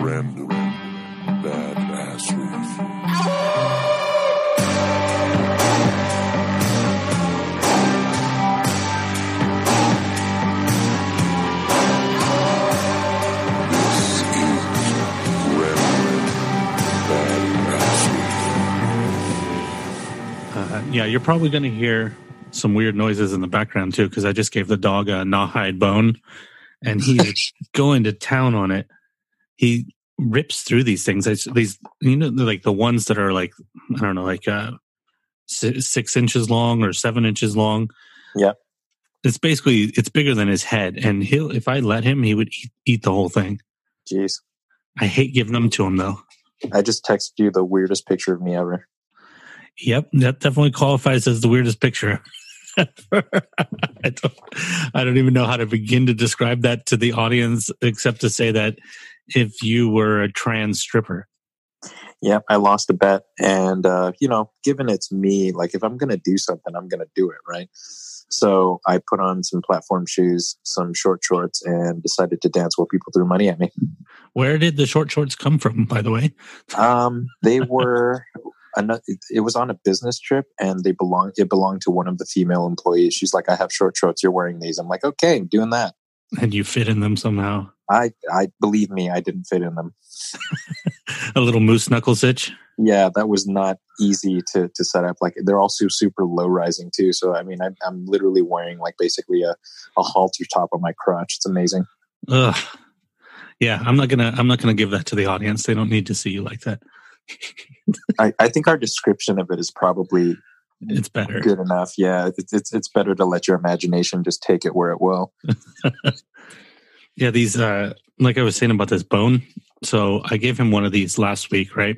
Random Badassery. This is Random Badassery. Uh, yeah, you're probably going to hear some weird noises in the background too, because I just gave the dog a gnawhide bone, and he's going to town on it. He rips through these things. It's, these, you know, like the ones that are like I don't know, like uh, six inches long or seven inches long. Yeah. It's basically it's bigger than his head, and he'll if I let him, he would eat, eat the whole thing. Jeez. I hate giving them to him though. I just texted you the weirdest picture of me ever. Yep, that definitely qualifies as the weirdest picture. I don't, I don't even know how to begin to describe that to the audience, except to say that if you were a trans stripper, Yeah, I lost a bet. And, uh, you know, given it's me, like if I'm going to do something, I'm going to do it, right? So I put on some platform shoes, some short shorts, and decided to dance while people threw money at me. where did the short shorts come from? By the way, Um, they were, it was on a business trip and they belong, it belonged to one of the female employees. She's like, I have short shorts. You're wearing these. I'm like, okay, doing that. and you fit in them somehow. I, I believe me, I didn't fit in them. A little moose knuckle sitch. Yeah, that was not easy to to set up. Like they're also super low rising too. So I mean, I'm, I'm literally wearing like basically a, a halter top on my crotch. It's amazing. Ugh. Yeah, I'm not gonna. I'm not gonna give that to the audience. They don't need to see you like that. I, I think our description of it is probably It's better. good enough. Yeah, it's, it's it's better to let your imagination just take it where it will. Yeah, these uh like I was saying about this bone. So I gave him one of these last week, right?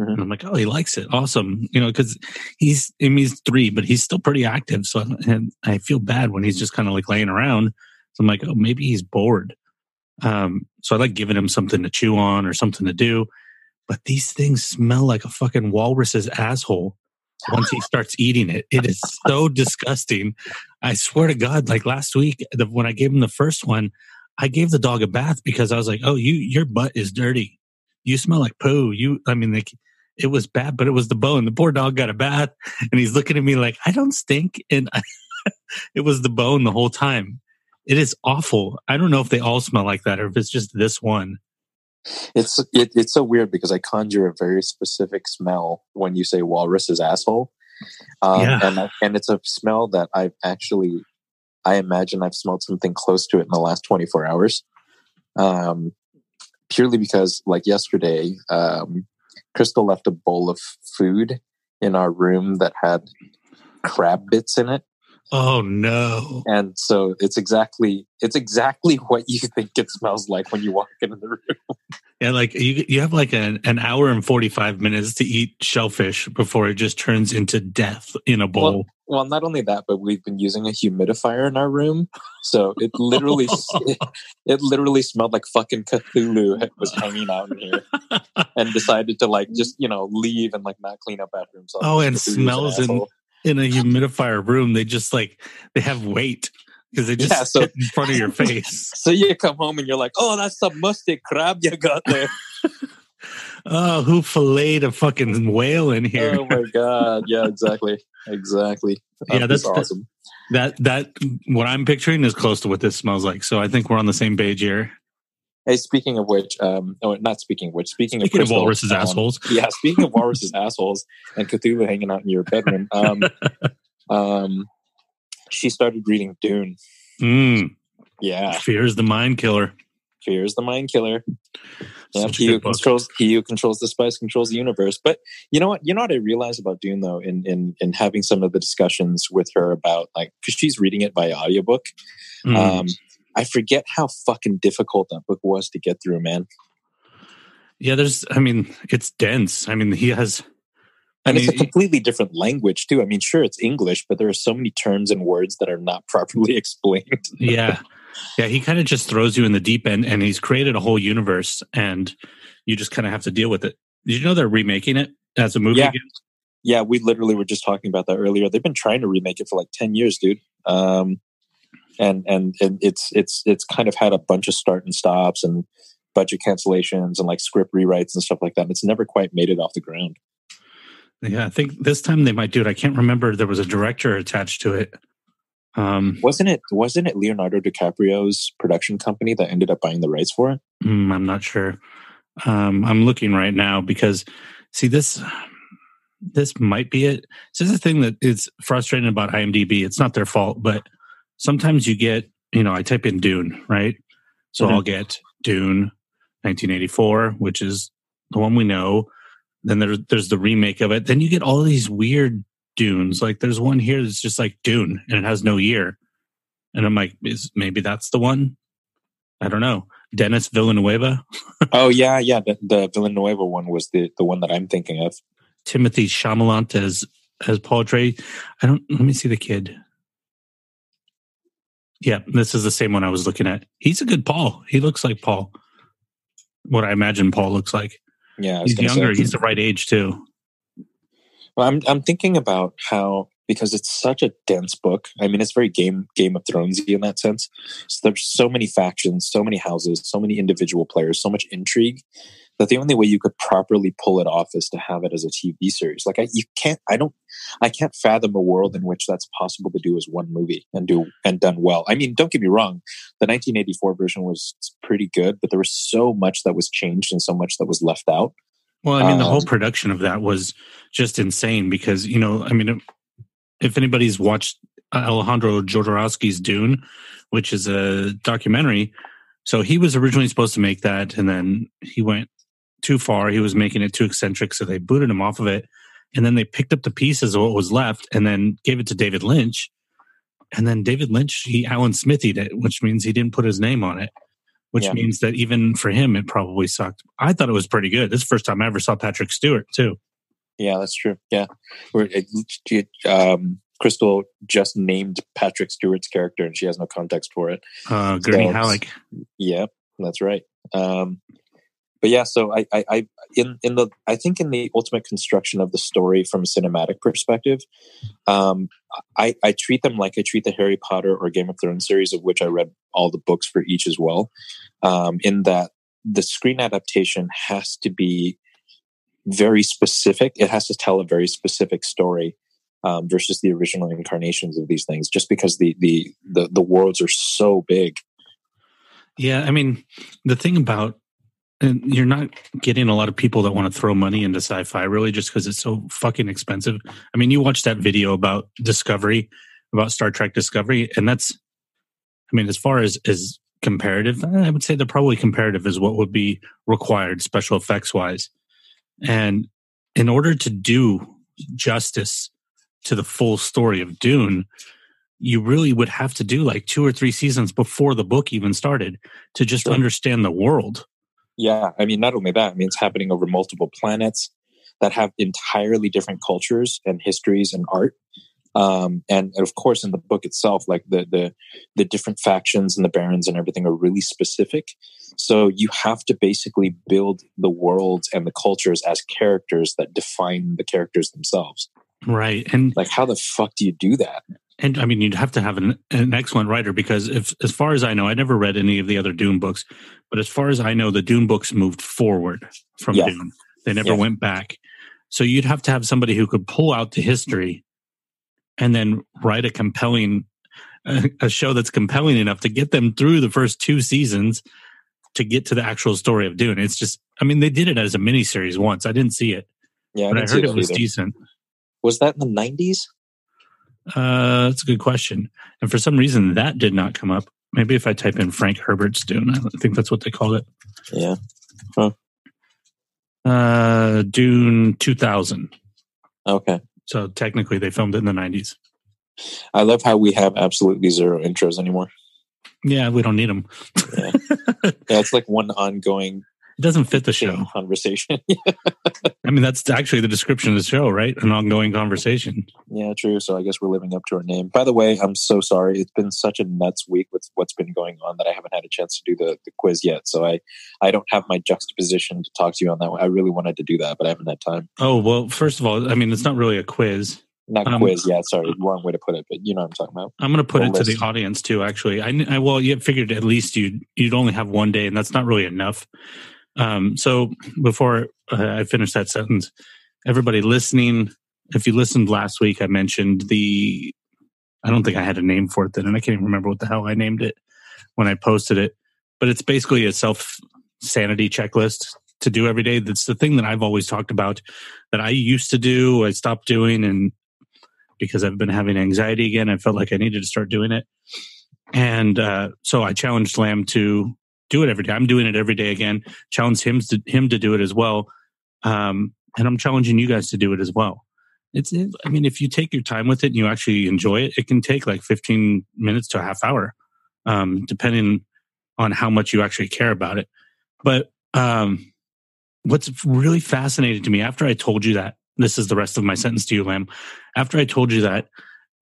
Mhm. And I'm like, oh, he likes it. Awesome. You know, because he's I mean, he's three, but he's still pretty active. So and I feel bad when he's just kind of like laying around. So I'm like, oh, maybe he's bored. Um, so I like giving him something to chew on or something to do. But these things smell like a fucking walrus's asshole once he starts eating it. It is so disgusting. I swear to God, like last week, the, when I gave him the first one, I gave the dog a bath because I was like, "Oh, you, your butt is dirty. You smell like poo. You, I mean, like, it was bad, but it was the bone. The poor dog got a bath, and he's looking at me like, "I don't stink," and I, it was the bone the whole time. It is awful. I don't know if they all smell like that or if it's just this one. It's it, it's so weird because I conjure a very specific smell when you say walrus's asshole, um, Yeah. and I- and it's a smell that I've actually, I imagine I've smelled something close to it in the last twenty four hours, um, purely because like yesterday, um, Crystal left a bowl of food in our room that had crab bits in it, Oh no! and so it's exactly it's exactly what you think it smells like when you walk into the room. Yeah, like you, you have like an, an hour and forty five minutes to eat shellfish before it just turns into death in a bowl. Well, not only that, but we've been using a humidifier in our room, so it literally it, it literally smelled like fucking Cthulhu was hanging out in here, and decided to like just you know leave and like not clean up after himself. Oh, and Cthulhu's an smells in- asshole. In a humidifier room, they just like they have weight because they just Yeah, so- sit in front of your face. So you come home and you're like, "Oh, that's some musty crab you got there." oh, who filleted a fucking whale in here? oh my god! Yeah, exactly, exactly. Yeah, that's- awesome. That that what I'm picturing is close to what this smells like. So I think we're on the same page here. Hey, speaking of which, um, oh, not speaking of which, speaking, Speaking of, of walruses um, assholes, yeah, speaking of walruses assholes and Cthulhu hanging out in your bedroom, um, um, she started reading Dune. mm, Yeah, is the mind killer. fear is the mind killer. Yeah, he who book. controls he who controls the spice controls the universe. But you know what? You know what I realized about Dune though, in in in having some of the discussions with her about like because she's reading it by audiobook. Mm. Um, I forget how fucking difficult that book was to get through, man. yeah, there's. I mean, it's dense. I mean, he has. I And mean, it's a completely different language too. I mean, sure, it's English, but there are so many terms and words that are not properly explained. yeah yeah he kind of just throws you in the deep end and he's created a whole universe and you just kind of have to deal with it did you know they're remaking it as a movie Yeah. again? Yeah, we literally were just talking about that earlier. They've been trying to remake it for like ten years, dude. Um, and and and it's it's it's kind of had a bunch of start and stops, and budget cancellations and like script rewrites and stuff like that. It's never quite made it off the ground. Yeah, I think this time they might do it. I can't remember. There was a director attached to it. Um, Wasn't it? Wasn't it Leonardo DiCaprio's production company that ended up buying the rights for it? mm, I'm not sure. Um, I'm looking right now because see this. This might be it. This is the thing that is frustrating about IMDb. It's not their fault, but sometimes you get, you know, I type in Dune, right? So Mhm. I'll get Dune 1984, which is the one we know. Then there's there's the remake of it. Then you get all these weird Dunes. Like there's one here that's just like Dune and it has no year. And I'm like, is maybe that's the one? I don't know. Denis Villanueva, oh yeah, yeah. The, the Villanueva one was the the one that I'm thinking of. Timothée Chalamet as as Paul Atreides. I don't. Let me see the kid. Yeah, this is the same one I was looking at. He's a good Paul. He looks like Paul. What I imagine Paul looks like. Yeah, He's gonna say- younger. He's the right age too. Well, I'm I'm thinking about how because it's such a dense book. I mean, it's very Game Game of Thronesy in that sense. So there's so many factions, so many houses, so many individual players, so much intrigue that the only way you could properly pull it off is to have it as a TV series. Like I, you can't. I don't. I can't fathom a world in which that's possible to do as one movie and do and done well. I mean, don't get me wrong. The 1984 version was pretty good, but there was so much that was changed and so much that was left out. Well, I mean, the whole Um, production of that was just insane because you know, I mean, if anybody's watched Alejandro Jodorowsky's Dune, which is a documentary, so he was originally supposed to make that, and then he went too far. He was making it too eccentric, so they booted him off of it, and then they picked up the pieces of what was left, and then gave it to David Lynch, and then David Lynch he Alan Smitheed it, which means he didn't put his name on it. Which Yeah. means that even for him, it probably sucked. I thought it was pretty good. This is the first time I ever saw Patrick Stewart too. Yeah, that's true. Yeah, We're, it, it, um, Crystal just named Patrick Stewart's character, and she has no context for it. Uh, Gurney So- Halleck. Yeah, that's right. Um, but yeah, so I, I, I, in in the, I think in the ultimate construction of the story from a cinematic perspective, um, I, I treat them like I treat the Harry Potter or Game of Thrones series, of which I read all the books for each as well. Um, in that the screen adaptation has to be very specific. It has to tell a very specific story. Um, versus the original incarnations of these things, just because the the the, the worlds are so big. Yeah, I mean, the thing about and you're not getting a lot of people that want to throw money into sci-fi really just because it's so fucking expensive. I mean, you watched that video about Discovery, about Star Trek Discovery, and that's I mean, as far as as comparative, eh, I would say they're probably comparative is what would be required special effects wise. And in order to do justice to the full story of Dune, you really would have to do like two or three seasons before the book even started to just Sure. understand the world. Yeah, I mean, not only that, I mean, it's happening over multiple planets that have entirely different cultures and histories and art. Um, and, of course, in the book itself, like the the the different factions and the barons and everything are really specific. So you have to basically build the worlds and the cultures as characters that define the characters themselves. Right. And Like, how the fuck do you do that? And I mean you'd have to have an, an excellent writer because if as far as I know, I never read any of the other Dune books, but as far as I know, the Dune books moved forward from Yeah. Dune. They never went back. So you'd have to have somebody who could pull out the history and then write a compelling a, a show that's compelling enough to get them through the first two seasons to get to the actual story of Dune. It's just I mean they did it as a miniseries once. I didn't see it, Yeah, but I didn't heard it that was either. decent. Was that in the nineties? Uh, that's a good question. And for some reason, that did not come up. Maybe if I type in Frank Herbert's Dune, I think that's what they called it. Yeah. Uh, Dune 2000. Okay. So technically, they filmed it in the 90s. I love how we have absolutely zero intros anymore. Yeah, we don't need them. Yeah. Yeah, it's like one ongoing It doesn't fit the show. conversation. I mean, that's actually the description of the show, right? An ongoing conversation. yeah, true. So I guess we're living up to our name. By the way, I'm so sorry. It's been such a nuts week with what's been going on that I haven't had a chance to do the, the quiz yet. So I, I don't have my juxtaposition to talk to you on that. I really wanted to do that, but I haven't had time. Oh, well, first of all, I mean, it's not really a quiz. not Um, quiz. Yeah, sorry, wrong way to put it, but you know what I'm talking about. I'm going to put The it to the audience too. Actually, I, I well, you figured at least you'd you'd only have one day, and that's not really enough. Um, so before uh, I finish that sentence, everybody listening, if you listened last week, I mentioned the. I don't think I had a name for it then, and I can't even remember what the hell I named it when I posted it. But it's basically a self sanity checklist to do every day. That's the thing that I've always talked about that I used to do. I stopped doing, and because I've been having anxiety again. I felt like I needed to start doing it. And uh, so I challenged Lam to do it every day. I'm doing it every day again. Challenge him to him to do it as well. Um, and I'm challenging you guys to do it as well. It's, it, I mean, if you take your time with it and you actually enjoy it, it can take like 15 minutes to a half hour, um, depending on how much you actually care about it. But um, what's really fascinating to me after I told you that, this is the rest of my sentence to you, Lam. After I told you that,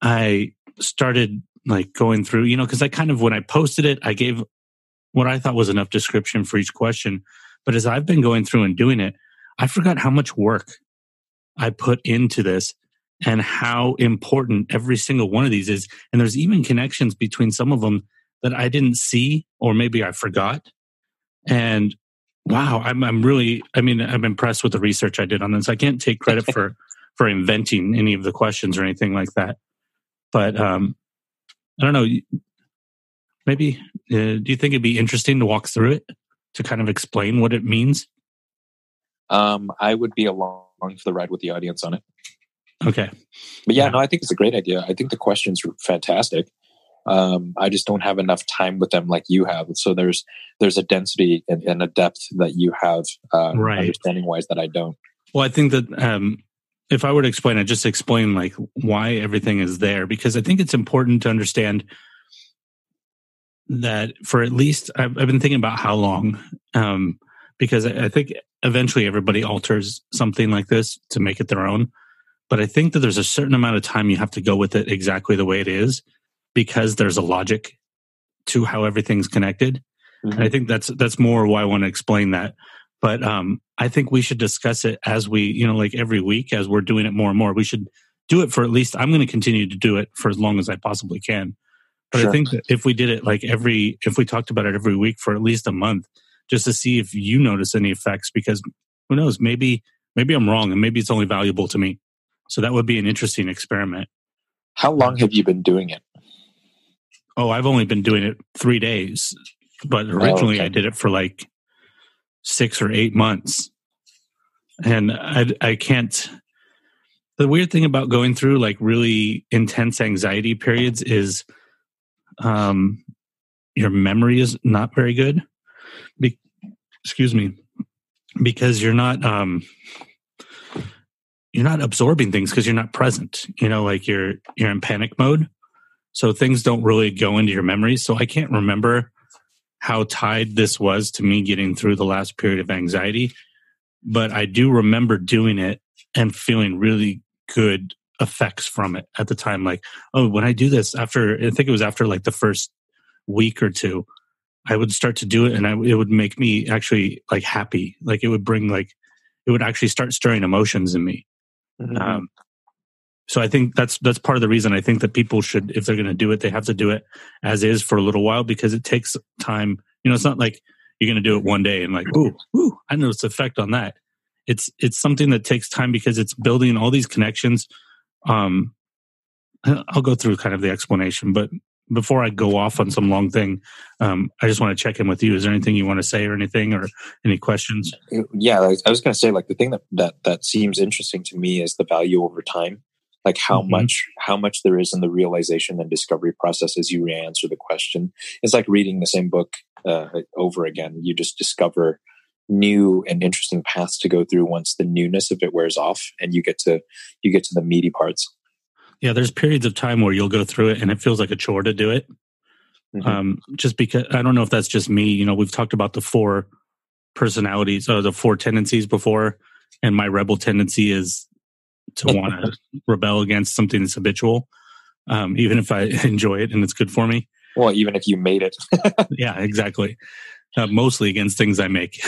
I started like going through, you know, because I kind of, when I posted it, I gave what I thought was enough description for each question. But as I've been going through and doing it, I forgot how much work I put into this and how important every single one of these is. And there's even connections between some of them that I didn't see or maybe I forgot. And wow, I'm I'm really I mean I'm impressed with the research I did on this. I can't take credit for for inventing any of the questions or anything like that. But um I don't know. Maybe uh, do you think it'd be interesting to walk through it to kind of explain what it means? Um, I would be along for the ride with the audience on it. Okay. But yeah, Yeah. no, I think it's a great idea. I think the questions are fantastic. Um, I just don't have enough time with them like you have. So there's there's a density and, and a depth that you have, um, Right. understanding wise, that I don't. Well, I think that um, if I were to explain it, just explain like why everything is there, because I think it's important to understand that for at least I've, I've been thinking about how long, um, because I, I think eventually everybody alters something like this to make it their own. But I think that there's a certain amount of time you have to go with it exactly the way it is, because there's a logic to how everything's connected. And I think that's that's more why I want to explain that. But um, I think we should discuss it as we, you know, like every week as we're doing it more and more. We should do it for at least. I'm going to continue to do it for as long as I possibly can. But I think that if we did it like every, if we talked about it every week for at least a month, just to see if you notice any effects, because who knows, maybe maybe I'm wrong and maybe it's only valuable to me. So that would be an interesting experiment. How long have you been doing it? Oh, I've only been doing it three days, but oh, originally okay. I did it for like six or eight months. And I, I can't. The weird thing about going through like really intense anxiety periods is um, your memory is not very good. Be, excuse me, because you're not um, you're not absorbing things because you're not present. You know, like you're you're in panic mode so things don't really go into your memory so i can't remember how tied this was to me getting through the last period of anxiety but i do remember doing it and feeling really good effects from it at the time like oh when i do this after i think it was after like the first week or two i would start to do it and I, it would make me actually like happy like it would bring like it would actually start stirring emotions in me um, so I think that's that's part of the reason I think that people should, if they're going to do it, they have to do it as is for a little while because it takes time. You know, it's not like you're going to do it one day and like, ooh, ooh, I noticed the effect on that. It's it's something that takes time because it's building all these connections. Um, I'll go through kind of the explanation, but before I go off on some long thing, um, I just want to check in with you. Is there anything you want to say or anything or any questions? yeah like, i was going to say like the thing that, that that seems interesting to me is the value over time like how Mhm. much how much there is in the realization and discovery process as you re answer the question it's like reading the same book uh, over again you just discover new and interesting paths to go through once the newness of it wears off and you get to you get to the meaty parts Yeah, there's periods of time where you'll go through it and it feels like a chore to do it. Mhm. um, just because I don't know if that's just me. You know, we've talked about the four personalities or the four tendencies before, and my rebel tendency is to want to rebel against something that's habitual, um, even if I enjoy it and it's good for me. well even if you made it yeah, exactly. Uh, mostly against things I make.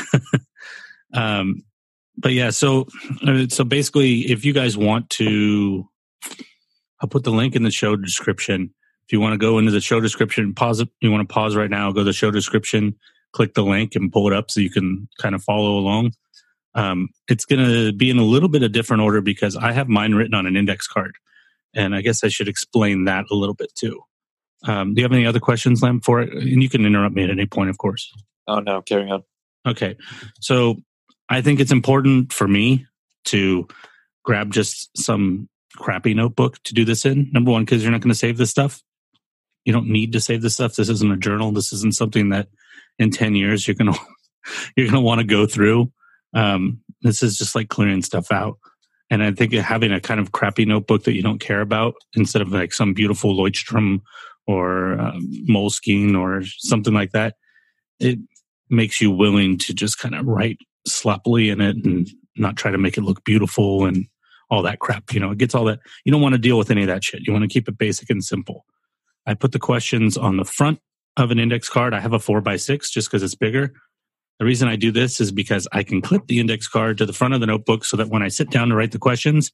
um, but yeah, so uh, so basically, if you guys want to I'll put the link in the show description. If you want to go into the show description, pause it. You want to pause right now, go to the show description, click the link and pull it up so you can kind of follow along. Um, it's going to be in a little bit of different order because I have mine written on an index card. And I guess I should explain that a little bit too. Um, do you have any other questions, Lam, for it? And you can interrupt me at any point, of course. Oh no, carry on. Okay. So I think it's important for me to grab just some crappy notebook to do this in. Number one, because you're not going to save this stuff. You don't need to save this stuff. This isn't a journal. This isn't something that in 10 years you're going to, you're going to want to go through. Um, this is just like clearing stuff out. And I think having a kind of crappy notebook that you don't care about instead of like some beautiful Leuchtturm or um, Moleskine or something like that, it makes you willing to just kind of write sloppily in it and not try to make it look beautiful and all that crap. You know, it gets all that. You don't want to deal with any of that shit. You want to keep it basic and simple. I put the questions on the front of an index card. I have a four by six just because it's bigger. The reason I do this is because I can clip the index card to the front of the notebook so that when I sit down to write the questions,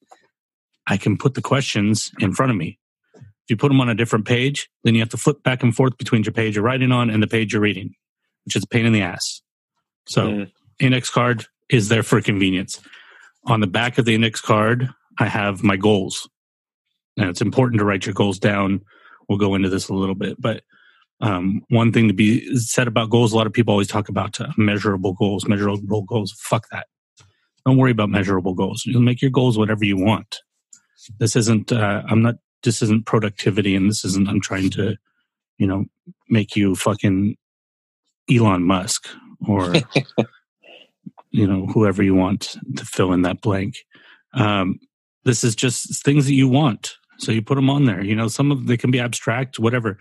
I can put the questions in front of me. If you put them on a different page, then you have to flip back and forth between your page you're writing on and the page you're reading, which is a pain in the ass. So, Mm. index card is there for convenience. On the back of the index card, I have my goals. Now, it's important to write your goals down. We'll go into this a little bit, but um, one thing to be said about goals, a lot of people always talk about uh, measurable goals, measurable goals. Fuck that. Don't worry about measurable goals. You'll make your goals whatever you want. This isn't, uh, I'm not, this isn't productivity and this isn't, I'm trying to, you know, make you fucking Elon Musk or, you know, whoever you want to fill in that blank. Um, this is just things that you want. So you put them on there. You know, some of they can be abstract, whatever.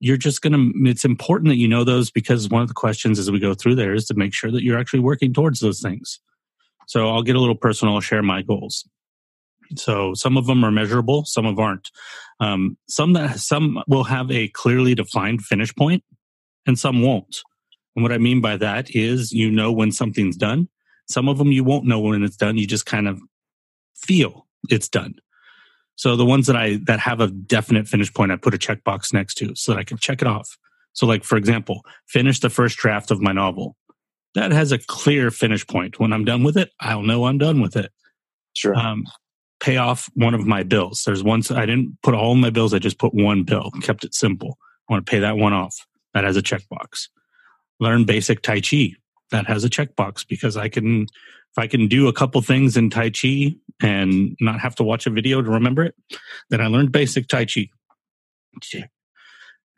You're just to, it's important that you know those because one of the questions as we go through there is to make sure that you're actually working towards those things. So I'll get a little personal, I'll share my goals. So some of them are measurable, some of aren't. Um, some that some will have a clearly defined finish point, and some won't. And what I mean by that is you know when something's done. Some of them you won't know when it's done. You just kind of feel it's done. So the ones that I that have a definite finish point, I put a checkbox next to so that I can check it off. So, like for example, finish the first draft of my novel. That has a clear finish point. When I'm done with it, I'll know I'm done with it Sure. um, pay off one of my bills. There's one, I didn't put all my bills, I just put one bill, kept it simple. I want to pay that one off. That has a checkbox. Learn basic Tai Chi. That has a checkbox because I can, if I can do a couple things in Tai Chi and not have to watch a video to remember it, then I learned basic Tai Chi.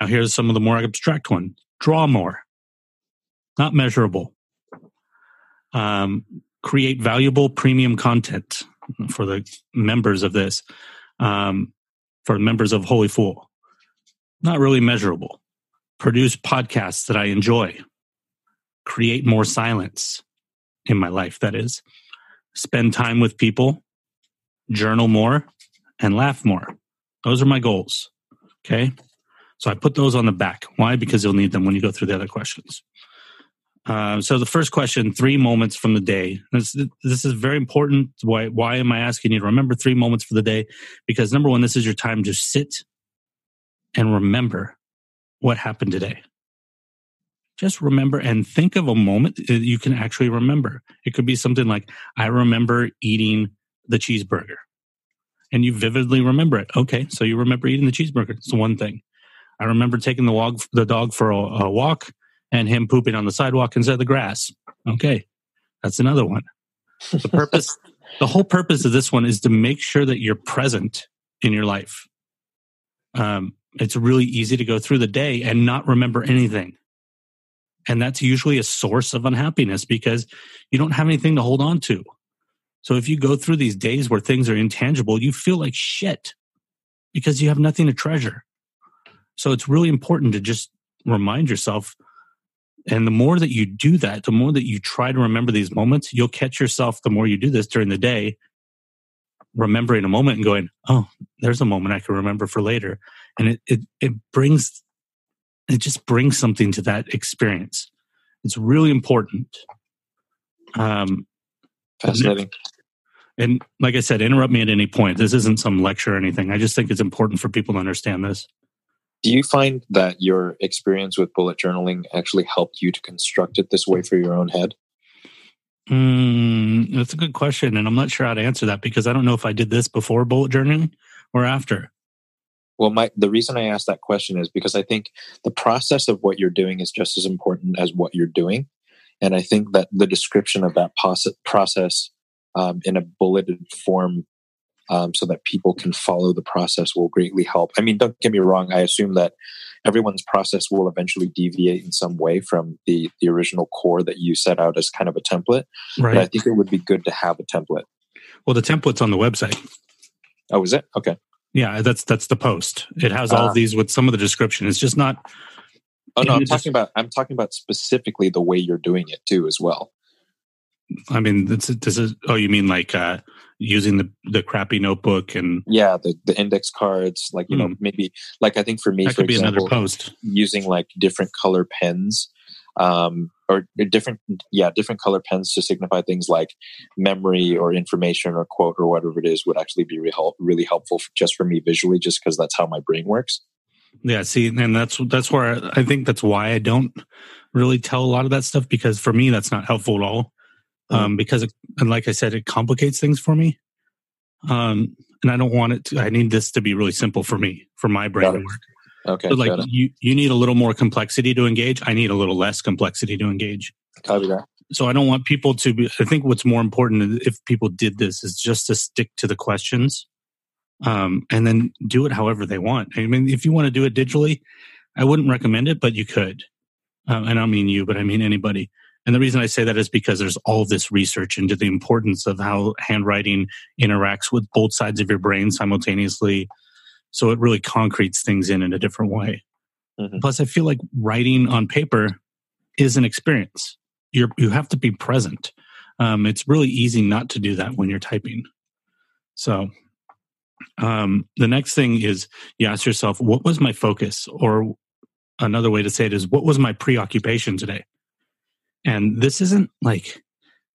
Now, here's some of the more abstract one draw more, not measurable. Um, create valuable premium content for the members of this, um, for members of Holy Fool. Not really measurable. Produce podcasts that I enjoy. Create more silence in my life, that is. Spend time with people, journal more, and laugh more. Those are my goals. Okay. So I put those on the back. Why? Because you'll need them when you go through the other questions. Uh, so the first question: three moments from the day. This, this is very important. Why? Why am I asking you to remember three moments for the day? Because number one, this is your time to sit and remember what happened today. Just remember and think of a moment that you can actually remember. It could be something like, "I remember eating the cheeseburger," and you vividly remember it. Okay, so you remember eating the cheeseburger. It's one thing. I remember taking the dog, the dog for a, a walk and him pooping on the sidewalk instead of the grass. Okay, that's another one. The purpose, the whole purpose of this one is to make sure that you're present in your life. Um, it's really easy to go through the day and not remember anything. And that's usually a source of unhappiness because you don't have anything to hold on to. So if you go through these days where things are intangible, you feel like shit because you have nothing to treasure. So it's really important to just remind yourself. And the more that you do that, the more that you try to remember these moments, you'll catch yourself the more you do this during the day, remembering a moment and going, Oh, there's a moment I can remember for later. And it, it, it brings, it just brings something to that experience. It's really important. Um, Fascinating. And like I said, interrupt me at any point. This isn't some lecture or anything. I just think it's important for people to understand this. Do you find that your experience with bullet journaling actually helped you to construct it this way for your own head? Mm, that's a good question, and I'm not sure how to answer that because I don't know if I did this before bullet journaling or after. Well, my the reason I asked that question is because I think the process of what you're doing is just as important as what you're doing, and I think that the description of that pos- process um, in a bulleted form, um, so that people can follow the process, will greatly help. I mean, don't get me wrong. I assume that everyone's process will eventually deviate in some way from the the original core that you set out as kind of a template. But I think it would be good to have a template. Well, the template's on the website. Oh, is it okay? Yeah, that's that's the post. It has all of these with some of the description. It's just not. Oh no, I'm it just- talking about I'm talking about specifically the way you're doing it too, as well. I mean, this, this is. Oh, you mean like uh, using the the crappy notebook and Yeah, the the index cards, like you know, maybe like I think for me, Hmm. that for could be example, another post. using like different color pens, um, or different yeah, different color pens to signify things like memory or information or quote or whatever it is would actually be really help, really helpful for, just for me visually, just because that's how my brain works. Yeah, see, and that's that's where I, I think that's why I don't really tell a lot of that stuff because for me that's not helpful at all. Um, because it, and like I said, it complicates things for me. Um, and I don't want it to. I need this to be really simple for me, for my brain to work. Okay, So like you, you need a little more complexity to engage. I need a little less complexity to engage. Copy that. So I don't want people to be. I think what's more important if people did this is just to stick to the questions, um, and then do it however they want. I mean, if you want to do it digitally, I wouldn't recommend it, but you could. Um, and I don't mean you, but I mean anybody. And the reason I say that is because there's all this research into the importance of how handwriting interacts with both sides of your brain simultaneously. So it really concretes things in in a different way. Mhm. Plus, I feel like writing on paper is an experience. You're, you have to be present. Um, it's really easy not to do that when you're typing. So, um, the next thing is you ask yourself, what was my focus? Or another way to say it is, what was my preoccupation today? And this isn't like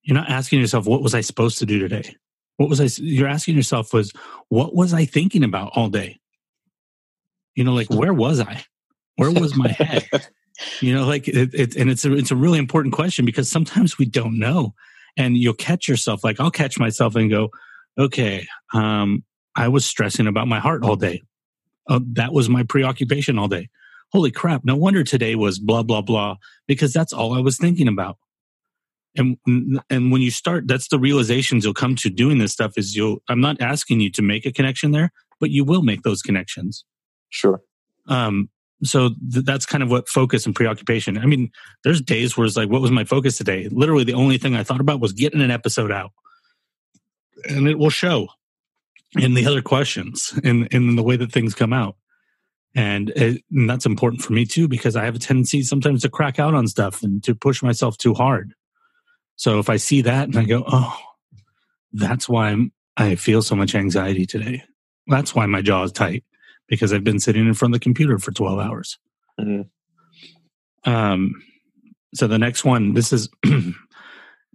you're not asking yourself, what was I supposed to do today? What was I? You're asking yourself was, what was I thinking about all day? You know, like where was I? Where was my head? you know, like it, it and it's a it's a really important question because sometimes we don't know, and you'll catch yourself. Like I'll catch myself and go, okay, um, I was stressing about my heart all day. Oh, that was my preoccupation all day. Holy crap! No wonder today was blah blah blah because that's all I was thinking about. And and when you start, that's the realizations you'll come to doing this stuff. Is you'll I'm not asking you to make a connection there, but you will make those connections. Sure. Um, so th- that's kind of what focus and preoccupation. I mean, there's days where it's like, what was my focus today? Literally, the only thing I thought about was getting an episode out, and it will show in the other questions in in the way that things come out. And, it, and that's important for me too because I have a tendency sometimes to crack out on stuff and to push myself too hard. So if I see that and I go, oh, that's why I'm, I feel so much anxiety today. That's why my jaw is tight because I've been sitting in front of the computer for 12 hours. Mhm. Um, so the next one, this is, I,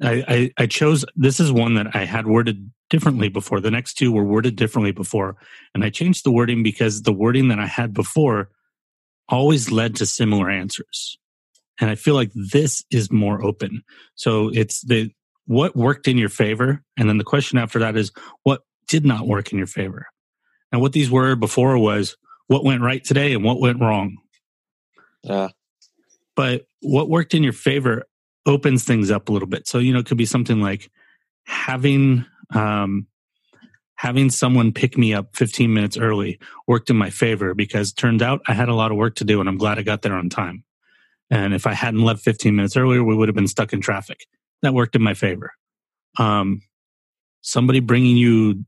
I, I chose, this is one that I had worded differently before. The next two were worded differently before. And I changed the wording because the wording that I had before always led to similar answers. And I feel like this is more open. So it's the, what worked in your favor? And then the question after that is, what did not work in your favor? And what these were before was what went right today and what went wrong. Yeah. But what worked in your favor opens things up a little bit. So, you know, it could be something like having, um, having someone pick me up 15 minutes early worked in my favor because turned out I had a lot of work to do and I'm glad I got there on time. And if I hadn't left 15 minutes earlier, we would have been stuck in traffic. That worked in my favor. Um, somebody bringing you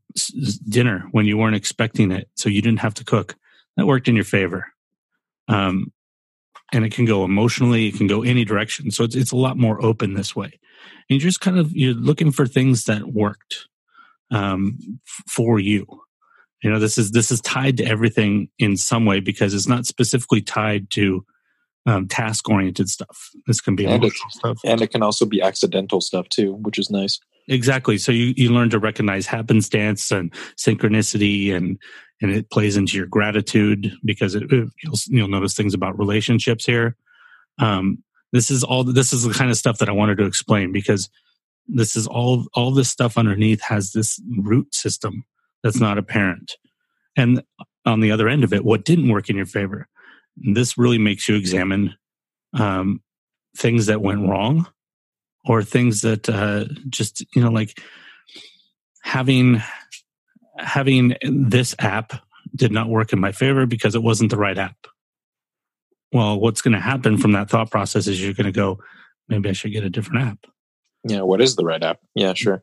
dinner when you weren't expecting it, so you didn't have to cook. That worked in your favor. Um, and it can go emotionally, it can go any direction. So it's it's a lot more open this way. And you're just kind of you're looking for things that worked um, f- for you. You know, this is this is tied to everything in some way because it's not specifically tied to um, task oriented stuff. This can be And it- stuff. And it can also be accidental stuff too, which is nice. Exactly. So you, you learn to recognize happenstance and synchronicity and, and it plays into your gratitude because it, it- you'll, you'll notice things about relationships here. Um, this is all, this is the kind of stuff that I wanted to explain because this is all, all this stuff underneath has this root system that's not apparent. And on the other end of it, what didn't work in your favor? This really makes you examine um, things that went wrong or things that uh, just you know like having having this app did not work in my favor because it wasn't the right app well what's going to happen from that thought process is you're going to go maybe i should get a different app Yeah, what is the right app? Yeah, sure.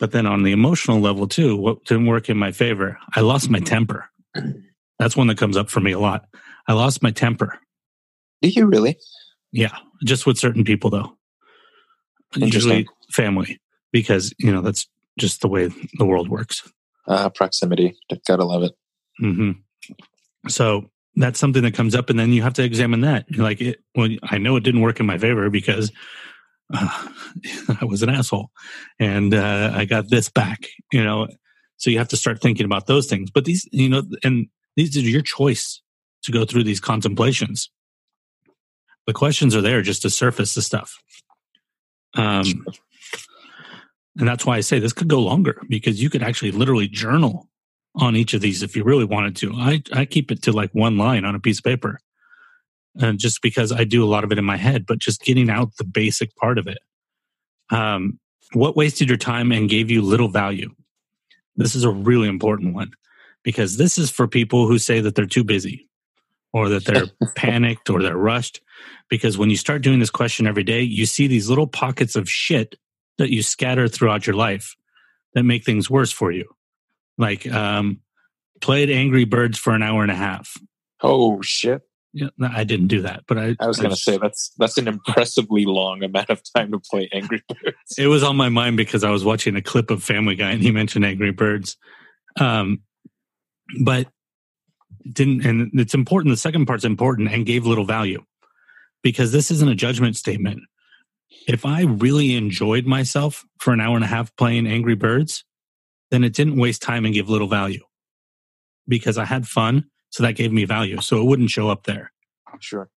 but then on the emotional level too what didn't work in my favor i lost my temper that's one that comes up for me a lot i lost my temper Do you really? Yeah, just with certain people though. Usually family, because you know that's just the way the world works. Uh, proximity. Gotta love it. Mm-hmm. So that's something that comes up, and then you have to examine that. You're like, it, well, I know it didn't work in my favor because uh, I was an asshole, and uh, I got this back. You know, so you have to start thinking about those things. But these, you know, and these are your choice to go through these contemplations. The questions are there just to surface the stuff. Um, and that's why I say this could go longer because you could actually literally journal on each of these if you really wanted to. I, I keep it to like one line on a piece of paper. And just because I do a lot of it in my head, but just getting out the basic part of it. Um, what wasted your time and gave you little value? This is a really important one because this is for people who say that they're too busy or that they're panicked or they're rushed. Because when you start doing this question every day, you see these little pockets of shit that you scatter throughout your life that make things worse for you. Like, um, played Angry Birds for an hour and a half. Oh shit! Yeah, no, I didn't do that, but I, I was gonna say that's that's an impressively long amount of time to play Angry Birds. it was on my mind because I was watching a clip of Family Guy and he mentioned Angry Birds. Um, but didn't, and it's important. The second part's important and gave little value because this isn't a judgment statement. If I really enjoyed myself for an hour and a half playing Angry Birds, then it didn't waste time and give little value because I had fun. So that gave me value. So it wouldn't show up there. Sure.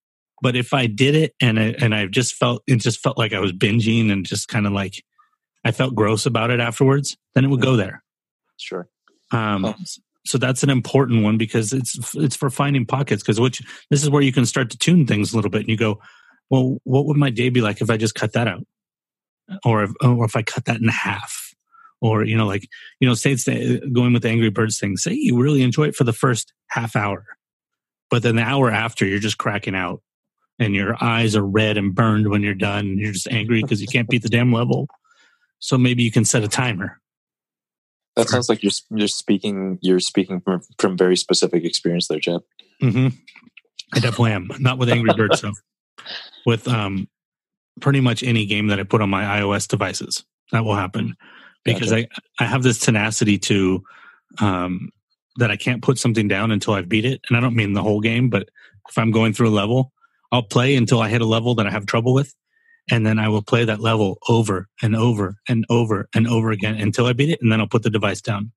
But if I did it and I, and I just felt it just felt like I was binging and just kind of like I felt gross about it afterwards, then it would go there. Sure. Um, Oh. So that's an important one because it's it's for finding pockets. Because which this is where you can start to tune things a little bit, and you go, well, what would my day be like if I just cut that out, or if, or if I cut that in half, or you know, like you know, say it's going with the Angry Birds thing. Say you really enjoy it for the first half hour, but then the hour after you're just cracking out, and your eyes are red and burned when you're done. And you're just angry because you can't beat the damn level. So maybe you can set a timer. That sounds like you're you're speaking you're speaking from, from very specific experience there, Chad. hmm I definitely am. Not with Angry Birds though. With um, pretty much any game that I put on my iOS devices, that will happen because I I have this tenacity to um that I can't put something down until I've beat it, and I don't mean the whole game, but if I'm going through a level, I'll play until I hit a level that I have trouble with, and then I will play that level over and over and over and over again until I beat it, and then I'll put the device down.